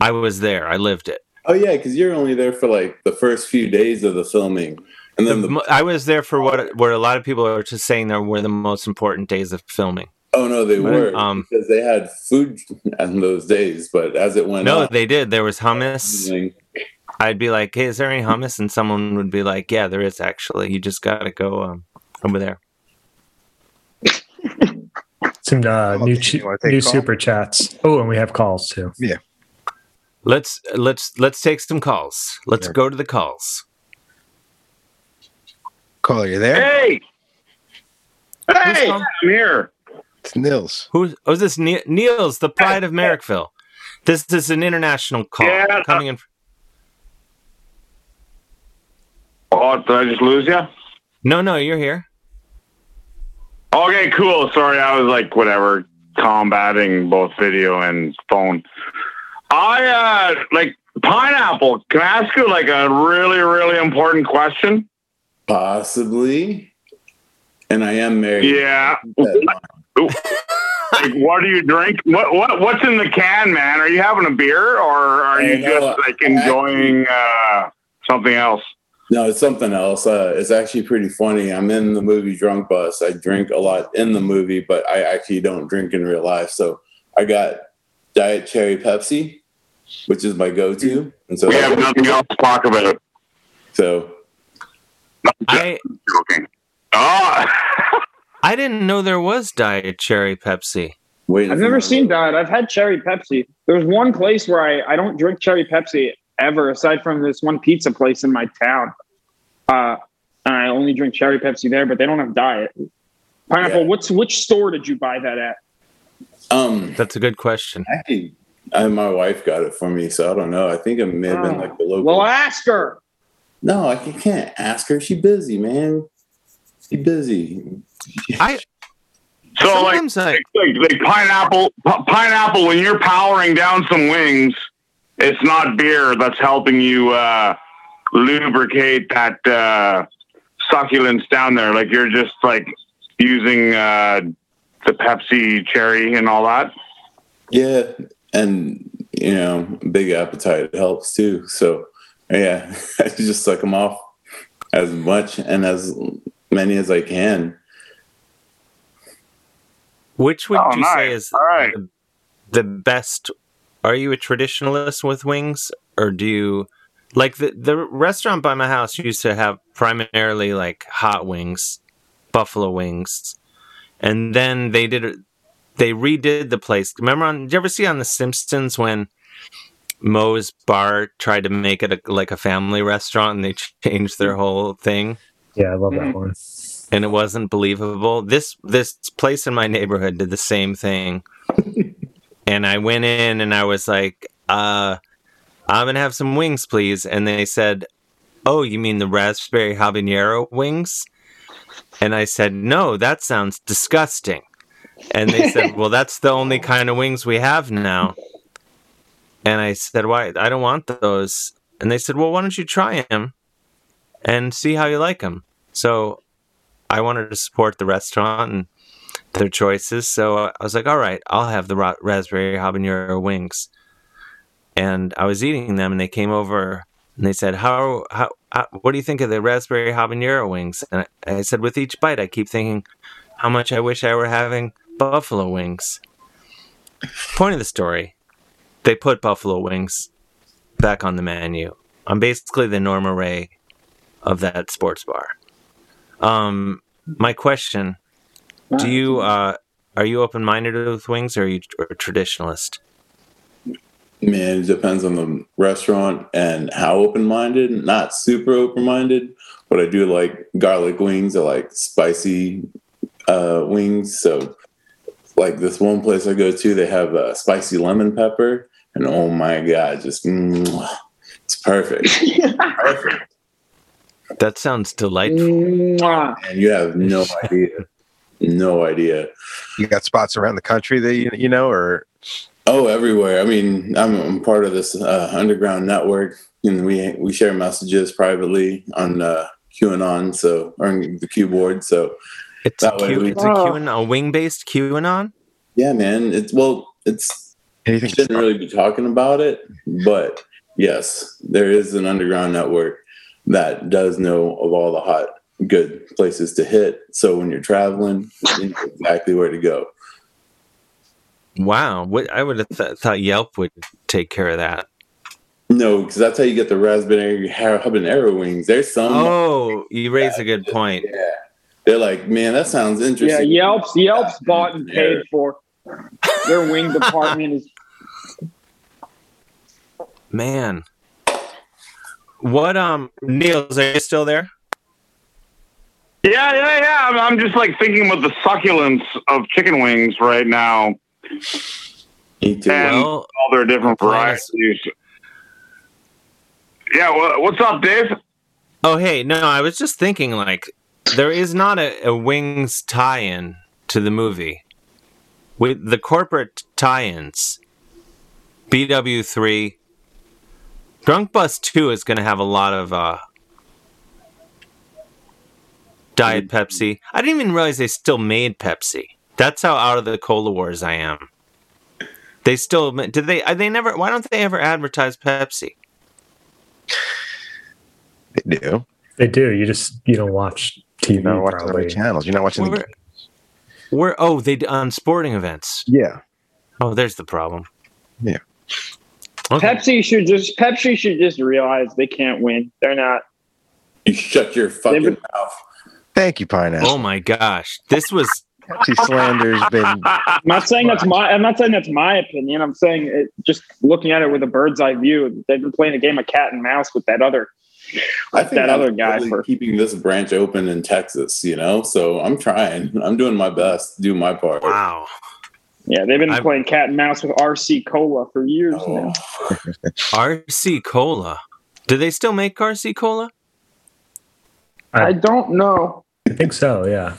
I was there, I lived it. Oh yeah, because you're only there for like the first few days of the filming, and then the, Mo- I was there for what where a lot of people are just saying there were the most important days of filming. oh no, they But, were um, because they had food on those days. But as it went No, on, they did. There was hummus. I'd be like, "Hey, is there any hummus?" And someone would be like, "Yeah, there is actually. You just got to go um, over there." Some uh, new ch- you wanna take new call? super chats. Oh, and we have calls too. Yeah. Let's let's let's take some calls. Let's go to the calls. Caller, you there? Hey! Hey! I'm here. It's Nils. Who's oh, is this Ne- Niels, the pride of Merrickville? This, this is an international call Yeah. coming in. Oh, did I just lose you? No, no, you're here. Okay, cool. Sorry, I was like, whatever, combating both video and phone. I, uh, like, pineapple. Can I ask you, like, a really, really important question? possibly, and I am married. Yeah. like, what do you drink? What, what, what's in the can, man? Are you having a beer or are you know. just, like, enjoying, uh, something else? No, it's something else. Uh, it's actually pretty funny. I'm in the movie Drunk Bus. I drink a lot in the movie, but I actually don't drink in real life. So I got Diet Cherry Pepsi, which is my go-to, and so We have nothing else to talk about. so I Joking. Oh, I didn't know there was Diet Cherry Pepsi. wait. I've never seen that. I've had cherry Pepsi. There's one place where I, I don't drink cherry Pepsi ever, aside from this one pizza place in my town. Uh, and I only drink cherry Pepsi there, but they don't have diet. Pineapple. Yeah. What's which store did you buy that at? Um, That's a good question. actually, I, my wife got it for me, so I don't know. I think it may have been like the local. Well, ask her. no, I can't ask her. She busy, man. She busy. I so like, I like, like pineapple, pi- pineapple. When you're powering down some wings, it's not beer that's helping you uh, lubricate that uh, succulence down there. Like you're just like using uh, the Pepsi cherry and all that. Yeah, and you know, big appetite helps too. So yeah, I just suck them off as much and as many as I can. which would Oh, you say is All right. the, the best? Are you a traditionalist with wings, or do you like the the restaurant by my house used to have primarily like hot wings, buffalo wings, and then they did they redid the place. Remember on? Did you ever see on The Simpsons when? Moe's Bar tried to make it a, like a family restaurant, and they changed their whole thing. Yeah, I love that one. and it wasn't believable. This this place in my neighborhood did the same thing. and I went in and I was like, uh, I'm gonna have some wings, please. And they said, Oh, you mean the raspberry habanero wings? And I said, No, that sounds disgusting. And they said, Well, that's the only kind of wings we have now. And I said, Why? I don't want those. And they said, Well, why don't you try them and see how you like them? So I wanted to support the restaurant and their choices. So I was like, All right, I'll have the ra- raspberry habanero wings. And I was eating them, and they came over and they said, "How, how, how what do you think of the raspberry habanero wings?" And I, I said, with each bite, I keep thinking, how much I wish I were having buffalo wings. Point of the story: they put buffalo wings back on the menu. I'm basically the Norma Rae of that sports bar. Um, my question: Do you uh, are you open minded with wings, or are you a traditionalist? Man, it depends on the restaurant and how open minded. Not super open minded, but I do like garlic wings. I like spicy uh, wings. So, like this one place I go to, they have a spicy lemon pepper, and oh my god, just mm, it's perfect. perfect. That sounds delightful. And you have no idea, no idea. You got spots around the country that you, you know, or Oh, everywhere. I mean, I'm, I'm part of this uh, underground network, and we we share messages privately on uh, QAnon, so or on the Q board. So It's a, Q, it's a QAnon, a wing based QAnon. yeah, man. It's well, it's anything shouldn't really be talking about it, but yes, there is an underground network that does know of all the hot, good places to hit. So when you're traveling, you know exactly where to go. Wow, what I would have th- thought Yelp would take care of that. No, because that's how you get the raspberry ha- habanero wings. There's some. Oh, you raise a good point. Yeah, they're like, man, that sounds interesting. Yeah, interesting. Yelp's Yelp's bought and paid for. Their wing department is Man, what um, Niels, are you still there? Yeah, yeah, yeah. I'm, I'm just like thinking about the succulence of chicken wings right now. And Well, all their different varieties. Yeah, what's up, Dave? Oh, hey, no, I was just thinking like there is not a, a Wings tie-in to the movie. With the corporate tie-ins, BW3, Drunk Bus 2 is going to have a lot of uh, Diet Pepsi. I didn't even realize they still made Pepsi. That's how out of the cola wars I am. They still ma- did they? uh, They never. Why don't they ever advertise Pepsi? they do. They do. You just you don't watch TV. You're not watching the probably. right channels. You're not watching the Where, where? Oh, they on um, sporting events. Yeah. Oh, there's the problem. Yeah. Pepsi should just Pepsi should just realize they can't win. They're not. You shut your fucking mouth. Thank you, Pineapple. Oh my gosh, this was Pepsi slander's been. I'm not saying that's my. I'm not saying that's my opinion. I'm saying it, just looking at it with a bird's eye view. They've been playing a game of cat and mouse with that other. I think that I'm other guy really for keeping this branch open in Texas, you know. So I'm trying. I'm doing my best do my part. Wow. Yeah, they've been I'm- playing cat and mouse with RC Cola for years now. Oh. RC Cola. Do they still make RC Cola? I don't know. I think so. Yeah.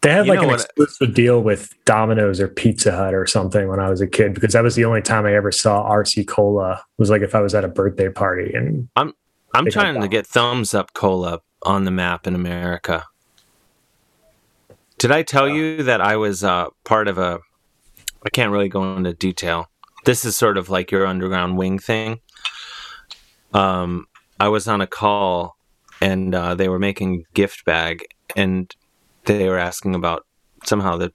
They had You like an exclusive deal with Domino's or Pizza Hut or something when I was a kid because that was the only time I ever saw RC Cola. Was like if I was at a birthday party and I'm I'm trying to get Thums Up cola on the map in America. Did I tell you that I was uh, part of a? I can't really go into detail. This is sort of like your underground wing thing. Um, I was on a call, and uh, they were making gift bag, and they were asking about somehow the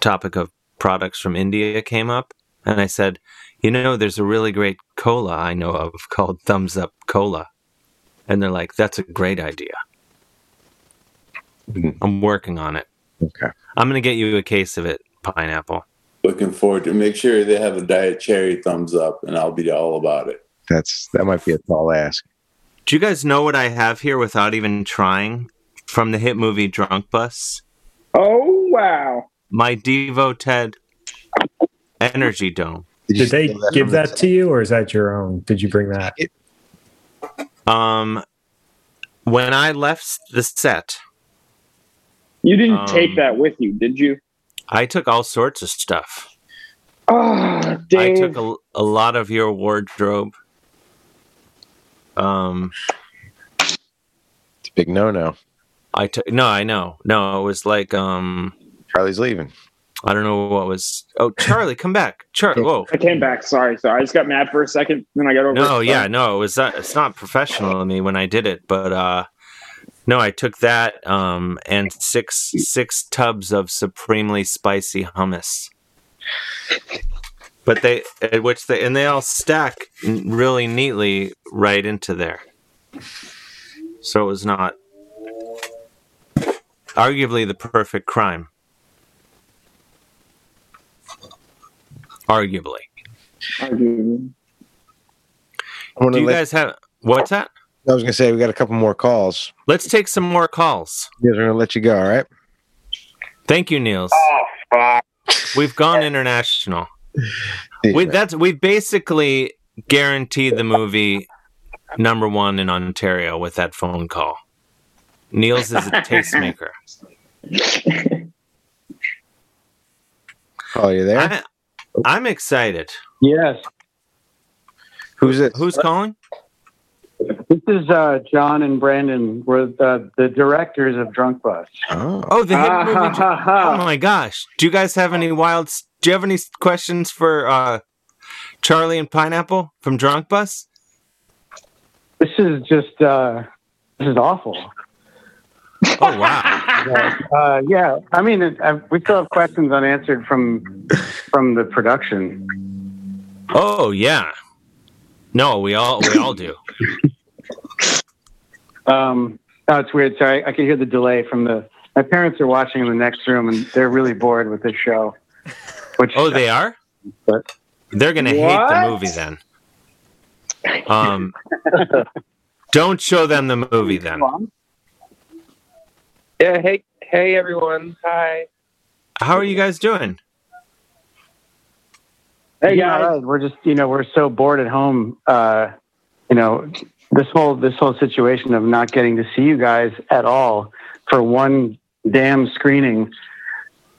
topic of products from India came up, and I said, you know, there's a really great cola I know of called Thums Up Cola. And they're like, that's a great idea. Hmm. I'm working on it. Okay. I'm going to get you a case of it, pineapple. Looking forward to make sure they have a diet cherry thumbs up, and I'll be all about it. That's that might be a tall ask. Do you guys know what I have here without even trying? From the hit movie Drunk Bus? Oh wow! My Devo Ted Energy Dome. did they give that to you or is that your own? Did you bring that? Um, when I left the set, You didn't Um, take that with you, did you? I took all sorts of stuff. Oh, I took a, a lot of your wardrobe. Um, It's a big no no. I took no, I know, no, it was like um, Charlie's leaving. I don't know what was. Oh, Charlie, come back, Charlie. Whoa, I came back. Sorry, sorry. I just got mad for a second, then I got over. no, it. yeah, no, it was not. It's not professional of me when I did it, but uh, no, I took that um and six six tubs of supremely spicy hummus. But they, at which they, and they all stack really neatly right into there. So it was not arguably the perfect crime. Arguably. Arguably. Do you let- guys have what's that? I was gonna say we got a couple more calls. Let's take some more calls. You guys are gonna let you go, all right? Thank you, Niels. Oh, fuck. We've gone international. We that's we basically guaranteed the movie number one in Ontario with that phone call. Niels is a tastemaker. Oh, you there? I, I'm excited. Yes. Who's it? Who's calling? This is uh, John and Brandon. We're the, the directors of Drunk Bus. Oh, Oh, the hit movie. Oh my gosh! Do you guys have any wild? Do you have any questions for uh, Charlie and Pineapple from Drunk Bus? This is just uh, this is awful. Oh wow! uh, yeah, I mean, it, I, we still have questions unanswered from from the production. Oh yeah. No, we all we all do. Um, oh, it's weird. Sorry, I can hear the delay from the. My parents are watching in the next room, and they're really bored with this show. Which Oh, they are. But They're gonna hate the movie then. Um, don't show them the movie then. Yeah, hey, hey everyone. Hi. How are you guys doing? Hey guys, we're just you know we're so bored at home. Uh, you know this whole this whole situation of not getting to see you guys at all for one damn screening.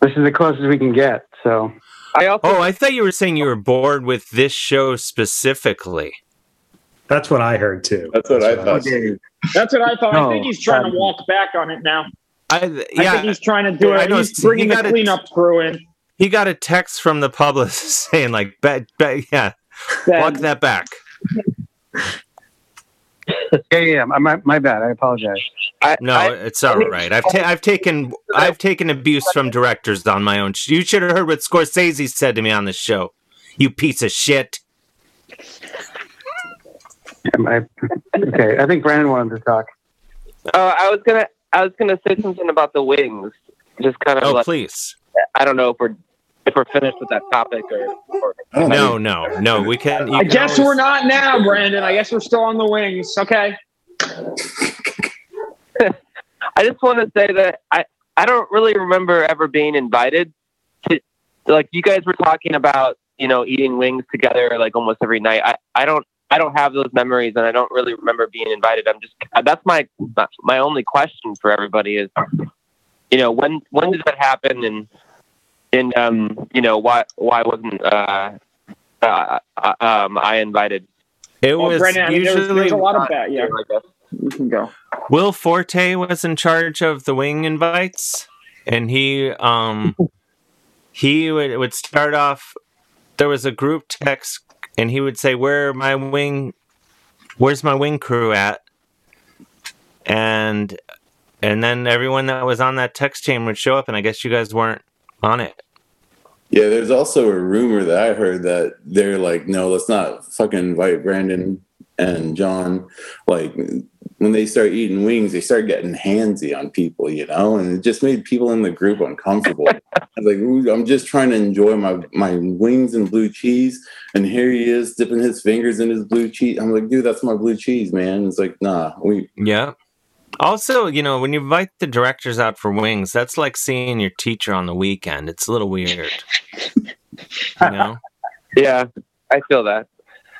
This is the closest we can get. So I also Oh, I thought you were saying you were bored with this show specifically. That's what I heard too. That's what I thought. That's what I thought. No, I think he's trying um, to walk back on it now. I, I think he's trying to do I it. know, He's he bringing the got it- cleanup crew in. He got a text from the publicist saying like, "Bet, bet, yeah, walk that back." yeah, yeah, my my bad. I apologize. No, it's all right. I've ta- I've taken I've taken abuse from directors on my own. You should have heard what Scorsese said to me on the show. You piece of shit. Am I- okay, I think Brandon wanted to talk. Uh, I was gonna, I was gonna say something about the wings. Just kind of. Oh, like, please. I don't know if we're if we're finished with that topic or. or oh, No, no, no. We can. you I can guess always- we're not now, Brandon. I guess we're still on the wings. Okay. I just want to say that I I don't really remember ever being invited to like you guys were talking about you know eating wings together like almost every night. I I don't I don't have those memories and I don't really remember being invited. I'm just that's my my only question for everybody is you know when when did that happen and and um you know why why wasn't uh, uh, uh um I invited? It Well, was Brandon, I mean, there's, usually there's a lot of that. Yeah. You can go. Will Forte was in charge of the wing invites, and he um he would would start off. There was a group text, and he would say, "Where my wing? Where's my wing crew at?" And and then everyone that was on that text chain would show up, and I guess you guys weren't on it. Yeah, there's also a rumor that I heard that they're like, no, let's not fucking invite Brandon and John. Like when they start eating wings, they start getting handsy on people, you know, and it just made people in the group uncomfortable. I was like, I'm just trying to enjoy my my wings and blue cheese, and here he is dipping his fingers in his blue cheese. I'm like, dude, that's my blue cheese, man. It's like, nah, we Yeah. Also, you know, when you invite the directors out for wings, that's like seeing your teacher on the weekend. It's a little weird. You know? Yeah, I feel that.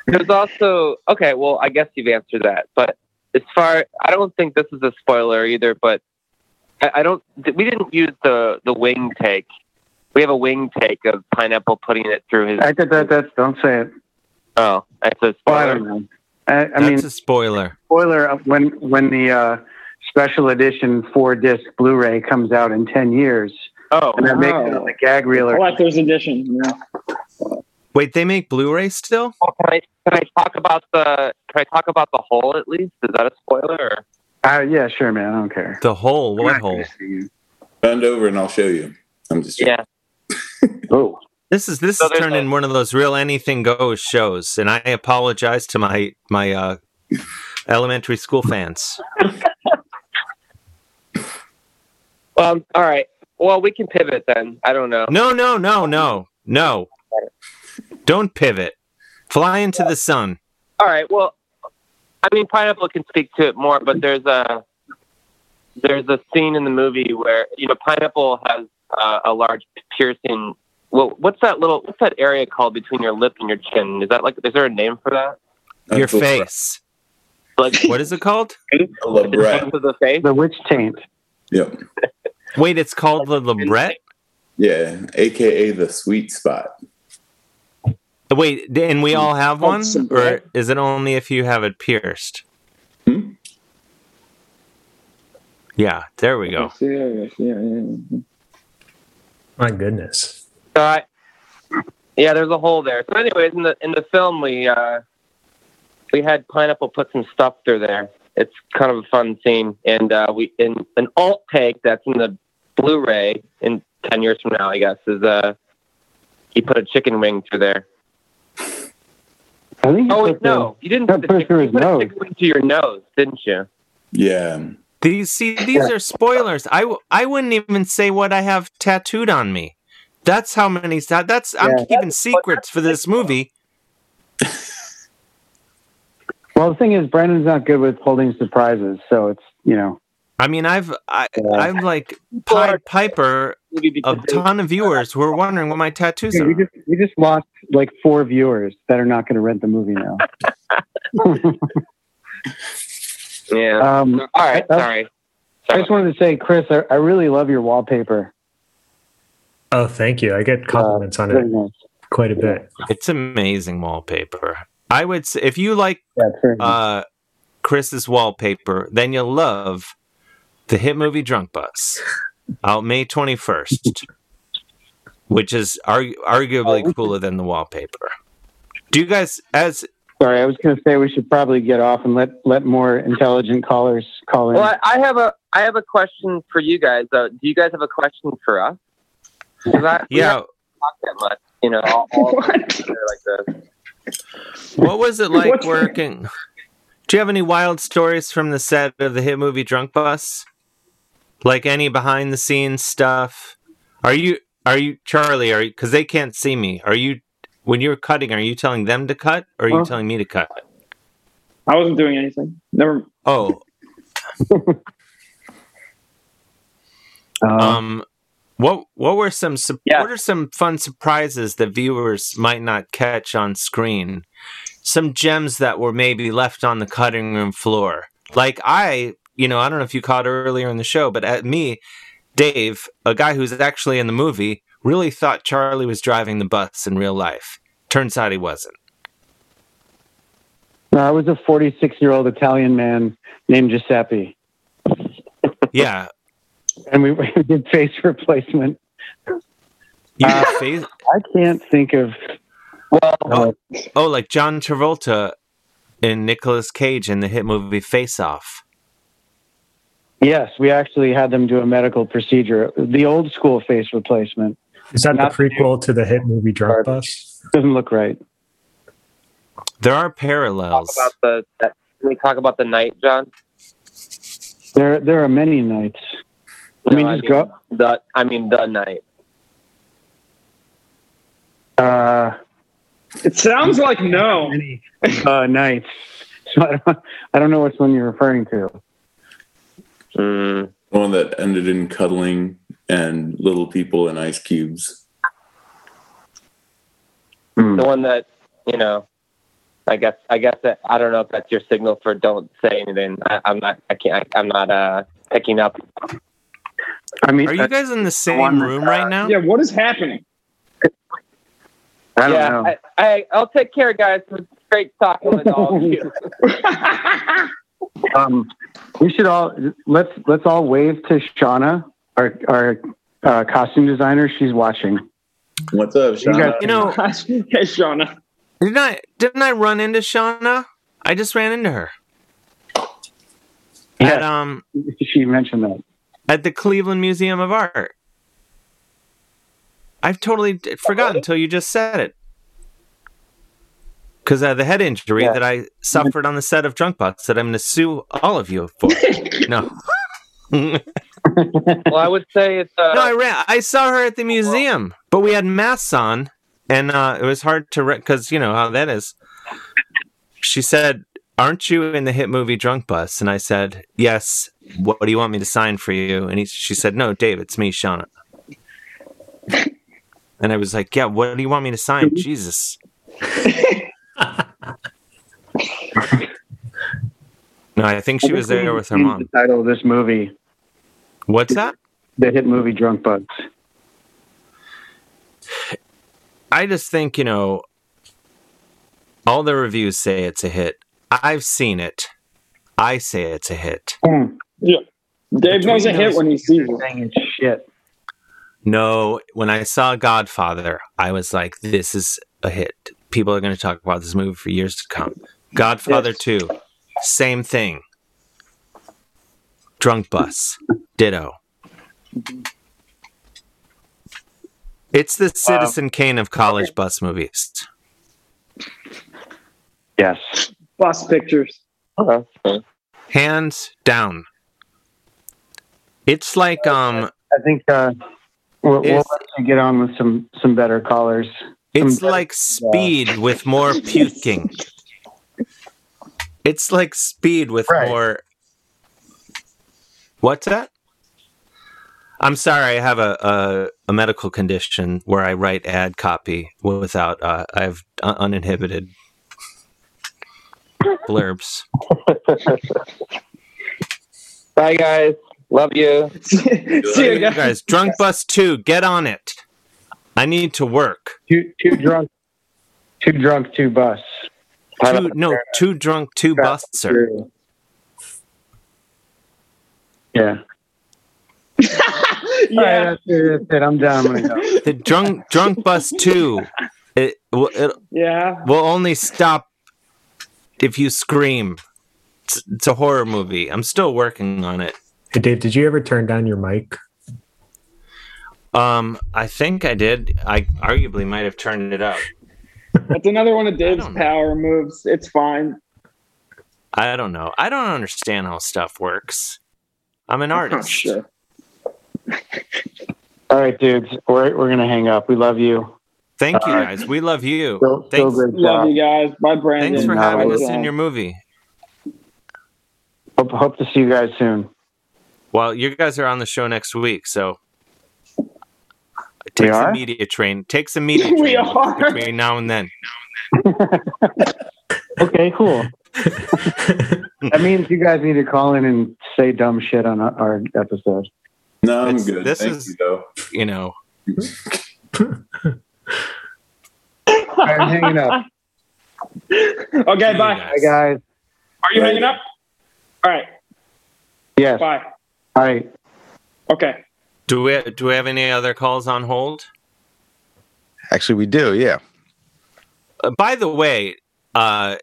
There's also okay. Well, I guess you've answered that, but as far I don't think this is a spoiler either. But I, I don't. We didn't use the the wing take. We have a wing take of pineapple putting it through his. I did that. That's don't say it. Oh, that's a Well, I spoiler. don't know. I, I That's mean, a spoiler. spoiler when when the uh, special edition four disc Blu-ray comes out in ten years, Oh, and that makes it wow. on the gag reel. or- Collector's edition. Yeah. Wait, they make Blu-ray still? Well, can I can I talk about the can I talk about the hole at least? Is that a spoiler? Or? Uh, yeah, sure, man. I don't care. The hole? I'm What hole? gonna see you. Bend over and I'll show you. I'm just Yeah. Oh, This is this So is there's turned a- in one of those real anything goes shows, and I apologize to my my uh, elementary school fans. Um. All right. Well, we can pivot then. I don't know. No, no, no, no, no. Don't pivot. Fly into the sun. All right. Well, I mean, pineapple can speak to it more, but there's a there's a scene in the movie where you know pineapple has uh, a large piercing. Well, what's that little? What's that area called between your lip and your chin? Is that like? Is there a name for that? Your That's a- face. Like What is it called? a labret. the face? the witch taint. Yep. Wait, it's called the labret. Yeah, aka the sweet spot. Wait, and we all have one, or is it only if you have it pierced? Hmm? Yeah, there we go. Yeah, yeah, yeah, yeah. My goodness. So I, yeah, there's a hole there. So, anyways, in the in the film, we uh, we had pineapple put some stuff through there. It's kind of a fun scene, and uh, we in an alt take that's in the Blu-ray in ten years from now, I guess, is uh, he put a chicken wing through there. I think. Oh you wait, put the- no, you didn't that put, the put chicken, through you his put a nose. chicken wing to your nose, didn't you? Yeah. These see these are spoilers. I, w- I wouldn't even say what I have tattooed on me. That's how many. that- That's I'm Yeah. keeping secrets for this movie. Well, the thing is, Brandon's not good with holding surprises, so it's you know. I mean, I've I, Yeah. I've like Pied Piper a ton of viewers who are wondering what my tattoos We are. just we just lost like four viewers that are not going to rent the movie now. Yeah. um, All right, I- sorry. I just wanted to say, Chris, I, I really love your wallpaper. Oh, thank you. I get compliments on it nice. quite a bit. It's amazing wallpaper. I would say if you like Yeah, it's very nice. uh, Chris's wallpaper, then you'll love the hit movie Drunk Bus out May 21st, which is argu- arguably cooler than the wallpaper. Do you guys, as Sorry, I was going to say we should probably get off and let let more intelligent callers call in. Well, I, I have a I have a question for you guys. Uh, do you guys have a question for us? I, yeah, that much, you know, all, all together like this. what was it like What's- working? Do you have any wild stories from the set of the hit movie Drunk Bus? Like any behind the scenes stuff? Are you are you Charlie? Are you because they can't see me? Are you when you're cutting? Are you telling them to cut, or are you telling me to cut? I wasn't doing anything. Never. Oh, Uh, um, what what were some su- Yeah. what are some fun surprises that viewers might not catch on screen? Some gems that were maybe left on the cutting room floor. Like I, you know, I don't know if you caught earlier in the show, but at me, Dave, a guy who's actually in the movie, really thought Charlie was driving the bus in real life. Turns out he wasn't. no, I was a 46 year old Italian man named Giuseppe, Yeah, and we, we did face replacement. Uh, face. I can't think of. Well, Oh, oh, like John Travolta in Nicolas Cage in the hit movie Face Off. Yes, we actually had them do a medical procedure, the old school face replacement. Is that the prequel to the hit movie Drunk Bus? Doesn't look right. There are parallels. about the that, can we talk about the night, John? There, there are many nights. I mean, No, just go. the I mean the night. Uh, It sounds like no. many uh, nights. So I don't, I don't know which one you're referring to. Mm. The one that ended in cuddling and little people and ice cubes. Hmm. The one that you know. I guess I guess that I don't know if that's your signal for don't say anything. I, I'm not I can't I, I'm not uh picking up. I mean, Are you guys in the same one, room right now? Yeah, what is happening? I don't yeah, know. I, I, I'll take care, guys. It's great talking with all of you. um, we should all let's let's all wave to Shauna, our our uh, costume designer. She's watching. What's up, You guys- You know, hey, Shauna. didn't I didn't I run into Shauna? I just ran into her. At um She mentioned that. at the Cleveland Museum of Art. I've totally d- forgotten until you just said it. Because of the head injury Yeah. that I suffered on the set of Drunk Bucks that I'm going to sue all of you for. no. no, well, I would say it's. Uh, No, I ran. I saw her at the museum, but we had masks on, and uh, it was hard to because you know how that is. She said, "Aren't you in the hit movie Drunk Bus?" And I said, "Yes." What, what do you want me to sign for you? And he, she said, "No, Dave, it's me, Shauna." And I was like, "Yeah, what do you want me to sign?" Jesus. No, I think she was there with her mom. The title of this movie, What's that? the hit movie Drunk Bugs. I just think, you know, all the reviews say it's a hit. I've seen it. I say it's a hit. Hmm. Yeah. Dave knows a hit when he sees it. Shit. No, when I saw Godfather, I was like, this is a hit. People are going to talk about this movie for years to come. Godfather 2, same thing. Drunk Bus, ditto. It's the Citizen Kane of college bus movies. Yes. Bus pictures. Hands down. It's like um I think uh, we'll, we'll let you get on with some some better callers. It's like speed with more puking. It's like speed with Right. more. What's that? I'm sorry. I have a, a a medical condition where I write ad copy without. Uh, I have un- uninhibited blurbs. Bye, guys. Love you. See you You guys. guys, drunk bus two. Get on it. I need to work. Too too drunk, too drunk, too bus. Two, no, too drunk, two buster. Yeah. Yeah. All right, that's it, that's it. I'm done. I'm gonna go. The drunk drunk bus two. It will it Yeah. will only stop if you scream. It's, it's a horror movie. I'm still working on it. Hey, Dave, did you ever turn down your mic? Um, I think I did. I arguably might have turned it up. That's another one of Dave's don't know. power moves. It's fine. I don't know. I don't understand how stuff works. I'm an Oh, artist. sure. All right, dudes. We're we're gonna hang up. We love you. Thank you Uh, guys. We love you. Still, still Thanks, great Love you guys. Bye, Brandon. thanks for No, having us Bye, in your movie. Hope, hope to see you guys soon. Well, you guys are on the show next week, so We take some are? media train. Take some media We train are. between now and then. Okay, cool. that means you guys need to call in and say dumb shit on our, our episode. No, I'm It's- good. this Thank is- you, though. You know, I'm hanging up. Okay, you bye. guys. Bye, guys. Are you Bye. hanging up? All right. Yes. Bye. All right. Okay. Do we do we have any other calls on hold? Actually, we do. Yeah. Uh, by the way, uh,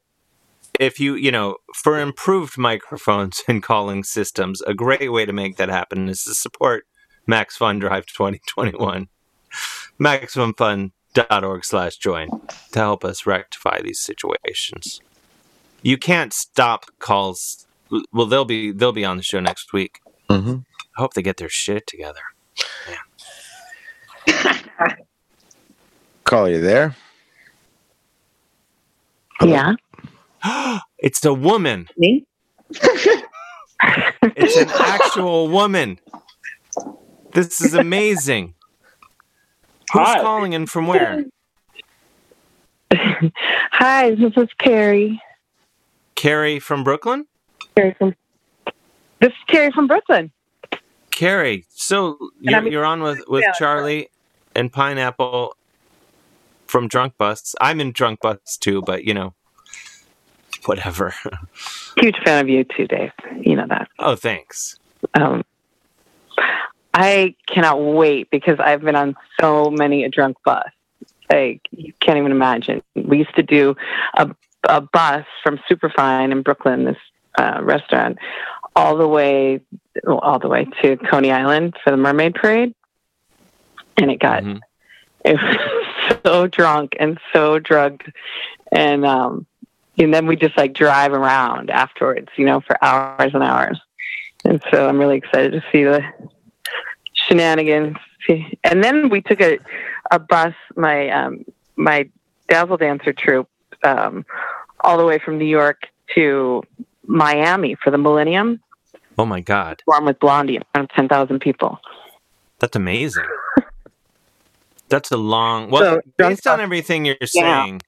if you you know for improved microphones and calling systems, a great way to make that happen is to support Max Fun Drive 2021. MaximumFun.org slash join to help us rectify these situations. You can't stop calls. Well, they'll be they'll be on the show next week. Mm-hmm. I hope they get their shit together. Call you there. Yeah. it's a woman. Me? It's an actual woman. This is amazing. Who's Hi. calling in from where? Hi, this is Carrie. Carrie from Brooklyn? Carrie from this is Carrie from Brooklyn. Carrie, so you're, I mean- you're on with, with Yeah. Charlie and Pineapple from Drunk Busts. I'm in Drunk Busts too, but you know, whatever. Huge fan of you too, Dave. You know that. oh, thanks. Um, I cannot wait because I've been on so many a drunk bus. Like you can't even imagine. We used to do a, a bus from Superfine in Brooklyn, this uh, restaurant, all the way, all the way to Coney Island for the Mermaid Parade, and it got it was so drunk and so drugged, and um, and then we just like drive around afterwards, you know, for hours and hours. And so I'm really excited to see the shenanigans. And then we took a, a bus, my um, my Dazzle Dancer troupe, um, all the way from New York to Miami for the Millennium, Oh my God, perform with Blondie in front of 10,000 people. that's amazing. That's a long. Well, So, based on everything you're Yeah. saying,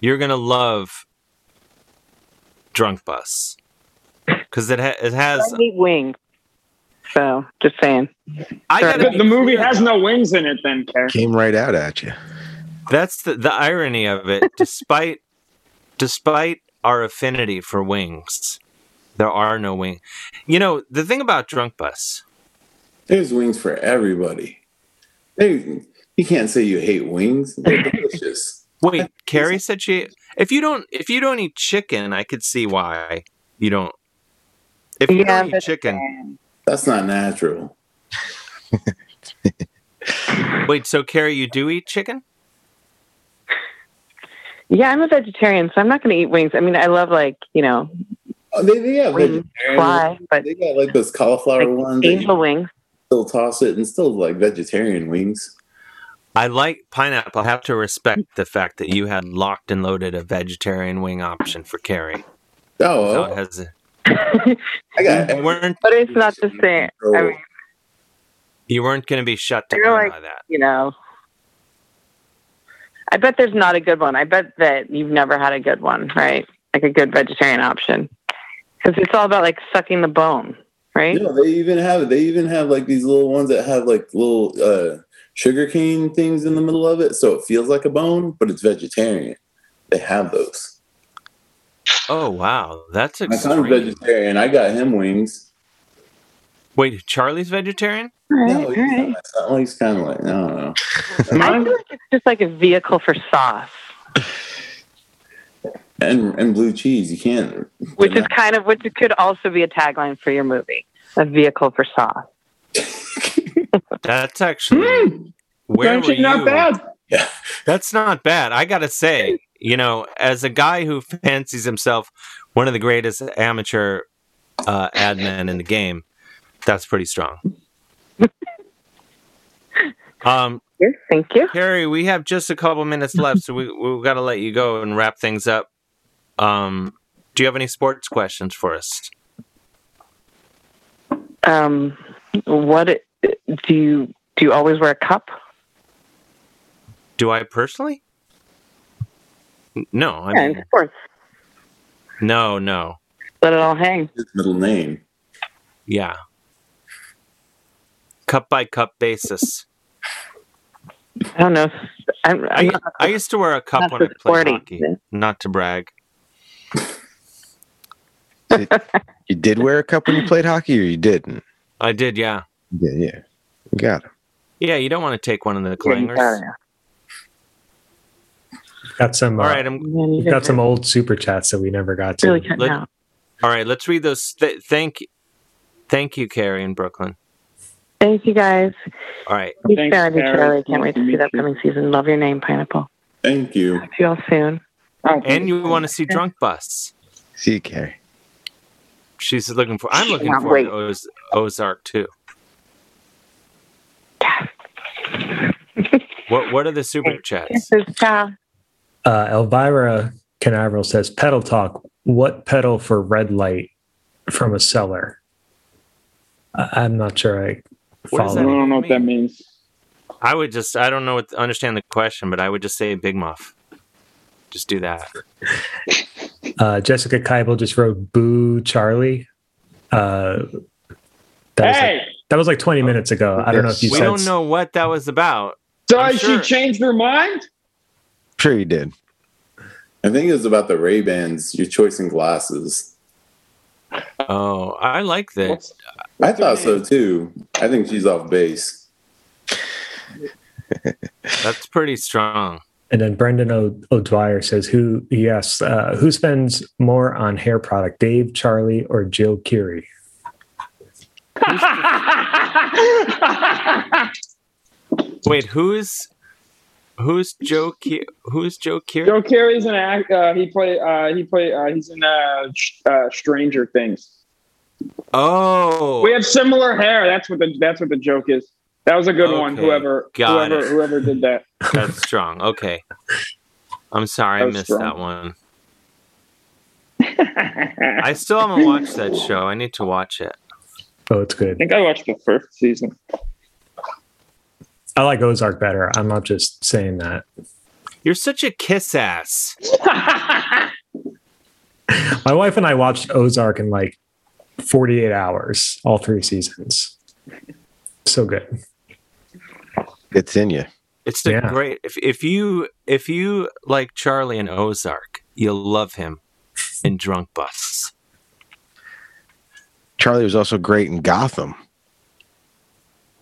you're gonna love Drunk Bus because it ha- it has. I hate wings. So just saying. I gotta The, the movie has no wings in it, then, Care. Came right out at you. That's the, the irony of it. Despite despite our affinity for wings, there are no wings. You know, the thing about Drunk Bus, There's wings for everybody. They, you can't say you hate wings. They're delicious. wait, Carrie said she if you don't if you don't eat chicken, I could see why you don't if you Yeah, don't eat chicken. That's not natural. Wait, so Carrie, you do eat chicken? Yeah, I'm a vegetarian, so I'm not going to eat wings. I mean, I love like you know Oh, they, they got wing vegetarian fly, but They got like those cauliflower ones. that angel you wings. still toss it and still like vegetarian wings. I like pineapple. I have to respect the fact that you had locked and loaded a vegetarian wing option for Carrie. Oh, Without hesi- I got you weren't But it's not the same. I mean, you weren't going to be shut down like- by that. you know. I bet there's not a good one. I bet that you've never had a good one, right? Like a good vegetarian option. Because it's all about like sucking the bone, right? No, they even have it. they even have like these little ones that have like little uh sugar cane things in the middle of it, so it feels like a bone, but it's vegetarian. They have those. Oh wow, that's My son's vegetarian. I got him wings. Wait, Charlie's vegetarian? No, he's, not my son. He's kind of like I don't know. I feel like it's just like a vehicle for sauce, and and blue cheese. You can't. which is kind of which could also be a tagline for your movie, a vehicle for sauce. That's actually where Actually were not bad. Yeah, that's not bad. I gotta say, you know, as a guy who fancies himself one of the greatest amateur uh, ad men in the game, that's pretty strong. Um, thank you. Harry, we have just a couple minutes left, so we we've got to let you go and wrap things up. Um, do you have any sports questions for us? Um, what do you do? You always wear a cup? Do I personally? No, I yeah, mean, in sports. no, no. Let it all hang. His middle name. Yeah. Cup by cup basis. I don't know. I'm, I, I'm not, I used to wear a cup when I played sporty. hockey. Not to brag. You did wear a cup when you played hockey, or you didn't? I did, yeah. Yeah, yeah. You got it. Yeah, you don't want to take one of the Yeah, clangers. got. Got some. All uh, right, I'm we've got some old super chats that we never got to. really cutting Let- out. all right. Let's read those. Th- thank, thank you, Carrie in Brooklyn. Thank you guys. All right, Huge Thanks, fan of you, Charlie. Can't Nice wait to to see meet the you. upcoming season. Love your name, Pineapple. Thank you. See you all soon. and you want to see Drunk Bus? See you, Carrie. She's looking for. I'm looking Cannot forward wait. to Oz- Ozark too. What What are the super chats? Uh, Elvira Canaveral says, "Pedal talk. What pedal for red light from a seller?" I- I'm not sure I What does I don't know what that means. I would just. I don't know what understand the question, but I would just say Big Muff. Just do that. Uh, Jessica Keibel just wrote "Boo, Charlie." Uh, that is Hey, That was like 20 minutes ago. I don't know if you we said. don't know what that was about. So sure- she changed her mind? Sure, you did. I think it was about the Ray Bans, your choice in glasses. Oh, I like that. I thought so too. I think she's off base. That's pretty strong. And then Brendan o- O'Dwyer says, "Who?" He asks, uh, "Who spends more on hair product, Dave, Charlie, or Jill Curie?" Wait, who's who's Joe? Ki- who's Joe Kier? Joe Keery's an act. Uh, he play. Uh, he play. Uh, he's in uh, Sh- uh, Stranger Things. Oh, We have similar hair. That's what the. That's what the joke is. That was a good one. Whoever. got whoever. it. Whoever did that. That's strong. Okay. I'm sorry I missed strong. that one. I still haven't watched that show. I need to watch it. Oh, it's good. I think I watched the first season. I like Ozark better. I'm not just saying that. You're such a kiss ass. My wife and I watched Ozark in like 48 hours, all three seasons. So good. It's in you. It's the Yeah. great. If if you if you like Charlie and Ozark, you'll love him in Drunk Bus. Charlie was also great in Gotham.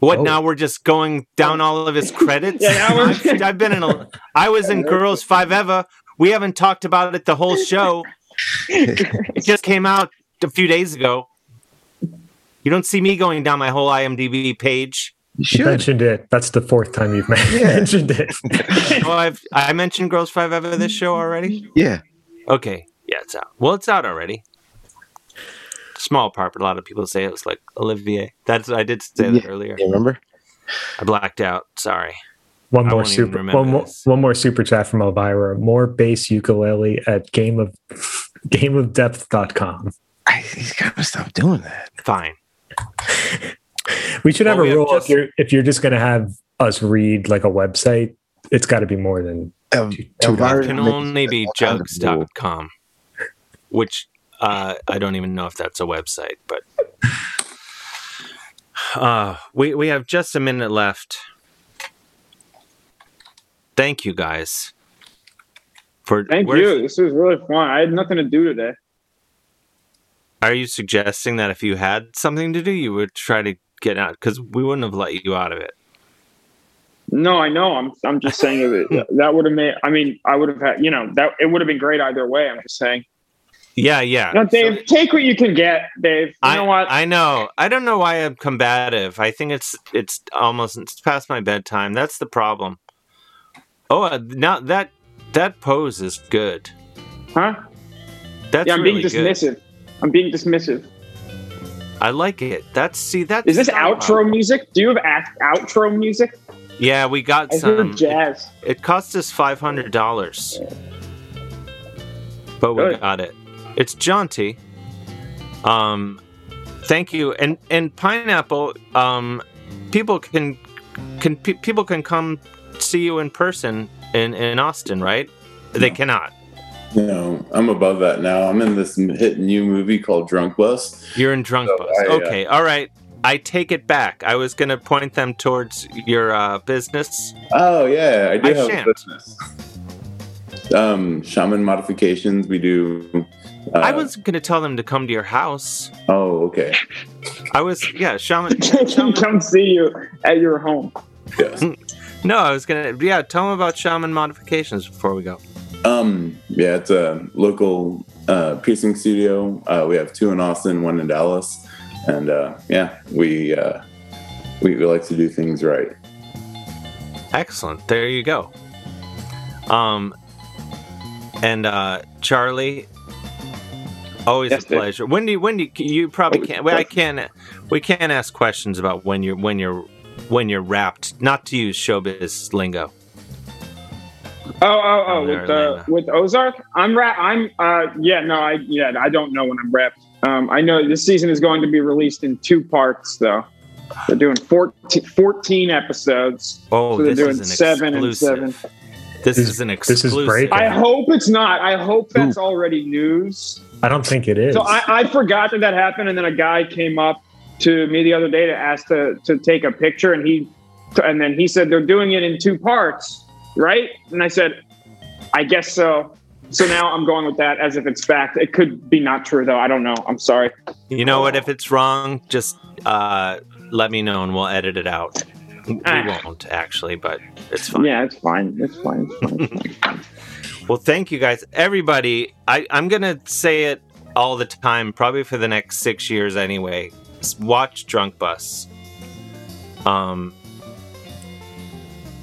What Oh. now? We're just going down all of his credits. Yeah, I've, I've been in a. I was in Girls Five Eva. We haven't talked about it the whole show. it just came out a few days ago. You don't see me going down my whole IMDb page. You You should. mentioned it. That's the fourth time you've mentioned it. well, I've I mentioned Girls Five Eva this show already. Yeah. Okay, yeah, it's out. Well, it's out already. Small part, but a lot of people say it was like Olivier. That's I did say that Yeah. earlier. You remember? I blacked out. Sorry. One more super one more, one more super chat from Elvira. More bass ukulele at game of gameofdepth.com. I, he's got to stop doing that. Fine. We should have Well, we a rule just- if you're if you're just gonna have us read like a website, it's got to be more than Um, It Elvira can only be all kinds of jugs.com, which uh, I don't even know if that's a website, but uh, we, we have just a minute left. Thank you guys. For Thank you. This was really fun. I had nothing to do today. Are you suggesting that if you had something to do, you would try to get out? Because we wouldn't have let you out of it. No, I know. I'm. I'm just saying that that would have made. I mean, I would have had. You know, that it would have been great either way. I'm just saying. Yeah, yeah. No, Dave, take what you can get, Dave. You I know what? I know. I don't know why I'm combative. I think it's it's almost it's past my bedtime. That's the problem. Oh, uh, now that that pose is good. huh? That's yeah, I'm really being good. dismissive. I'm being dismissive. I like it. That's see that Is this outro music? Do you have act, outro music? Yeah, we got I hear some. jazz. It cost us five hundred dollars, but we Good. got it. It's jaunty. Um, thank you. And and pineapple. Um, people can can pe- people can come see you in person in in Austin, right? They cannot. No, I'm above that now. I'm in this hit new movie called Drunk Bus. You're in drunk So bus. I, uh, okay, all right. I take it back. I was gonna point them towards your uh, business. Oh yeah, I do I have shan't. a business. Um, shaman modifications. We do. Uh, I was gonna tell them to come to your house. Oh, okay. I was yeah, shaman. They can come see you at your home. Yes. No, I was gonna yeah. Tell them about shaman modifications before we go. Um, yeah, it's a local uh, piercing studio. Uh, we have two in Austin, one in Dallas, and uh, yeah, we, uh, we we like to do things right. Excellent. There you go. Um, and uh, Charlie, always Yes, a Dave. pleasure. When do you, when do you, you probably can't? Well, I can't. We can't ask questions about when you're when you're when you're wrapped. Not to use showbiz lingo. Oh, oh, oh! Down With in uh, with Ozark, I'm rap. I'm uh, yeah, no, I yeah, I don't know when I'm wrapped. Um, I know this season is going to be released in two parts, though. They're doing 14, 14 episodes. Oh, so they're this doing is an seven and seven. This This- is an exclusive. this is exclusive. breaking. I hope it's not. I hope that's already news. I don't think it is. So I, I forgot that that happened, and then a guy came up to me the other day to ask to to take a picture, and he and then he said they're doing it in two parts, right? And I said, I guess so. So now I'm going with that as if it's fact. It could be not true though. I don't know. I'm sorry. You know what? If it's wrong, just uh, let me know and we'll edit it out. We Ah. won't actually, but it's fine. Yeah, it's fine. It's fine. It's fine. Well, thank you guys, everybody. I, I'm gonna say it all the time, probably for the next six years anyway. Watch Drunk Bus. Um,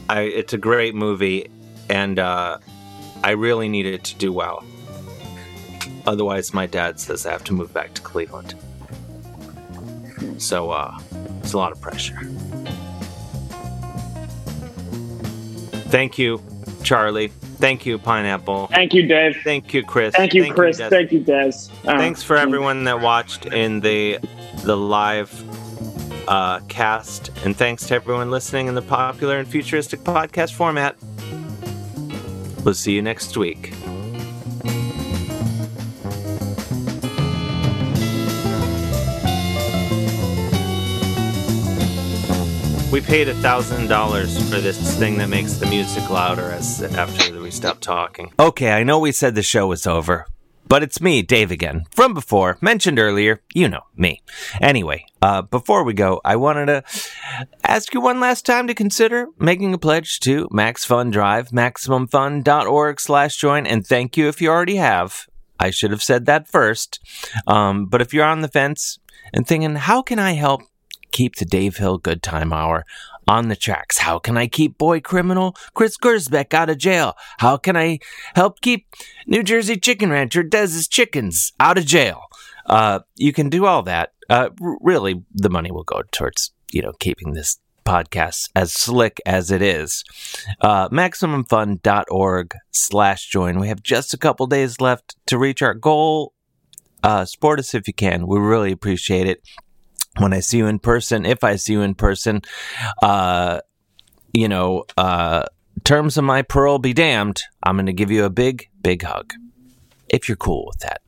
I it's a great movie, and uh, I really need it to do well. Otherwise, my dad says I have to move back to Cleveland. So uh, it's a lot of pressure. Thank you, Charlie. Thank you, Pineapple. Thank you, Dave. Thank you, Chris. Thank you, Chris. Dez. Thank you, Dez. Uh, Thanks for everyone that watched in the the live uh, cast, and thanks to everyone listening in the popular and futuristic podcast format. We'll see you next week. We paid a thousand dollars for this thing that makes the music louder as after we stop talking. Okay, I know we said the show was over, but it's me, Dave again, from before, mentioned earlier. You know me. Anyway, uh, before we go, I wanted to ask you one last time to consider making a pledge to Max Fun Drive, MaximumFun.org slash join, and thank you if you already have. I should have said that first. Um, but if you're on the fence and thinking, how can I help keep the Dave Hill Goodtime Hour on the tracks? How can I keep boy criminal Chris Gersbeck out of jail? How can I help keep New Jersey chicken rancher Dez's chickens out of jail? Uh, you can do all that. Uh, really, the money will go towards you know keeping this podcast as slick as it is. Uh, MaximumFun.org slash join. We have just a couple days left to reach our goal. Uh, support us if you can. We really appreciate it when I see you in person, if I see you in person, uh, you know, uh, terms of my parole be damned, I'm going to give you a big, big hug. If you're cool with that.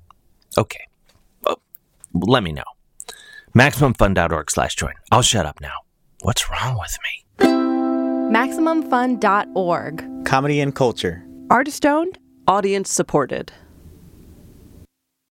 Okay. Well, let me know. MaximumFun.org slash join. I'll shut up now. What's wrong with me? MaximumFun.org. Comedy and culture. Artist owned. Audience supported.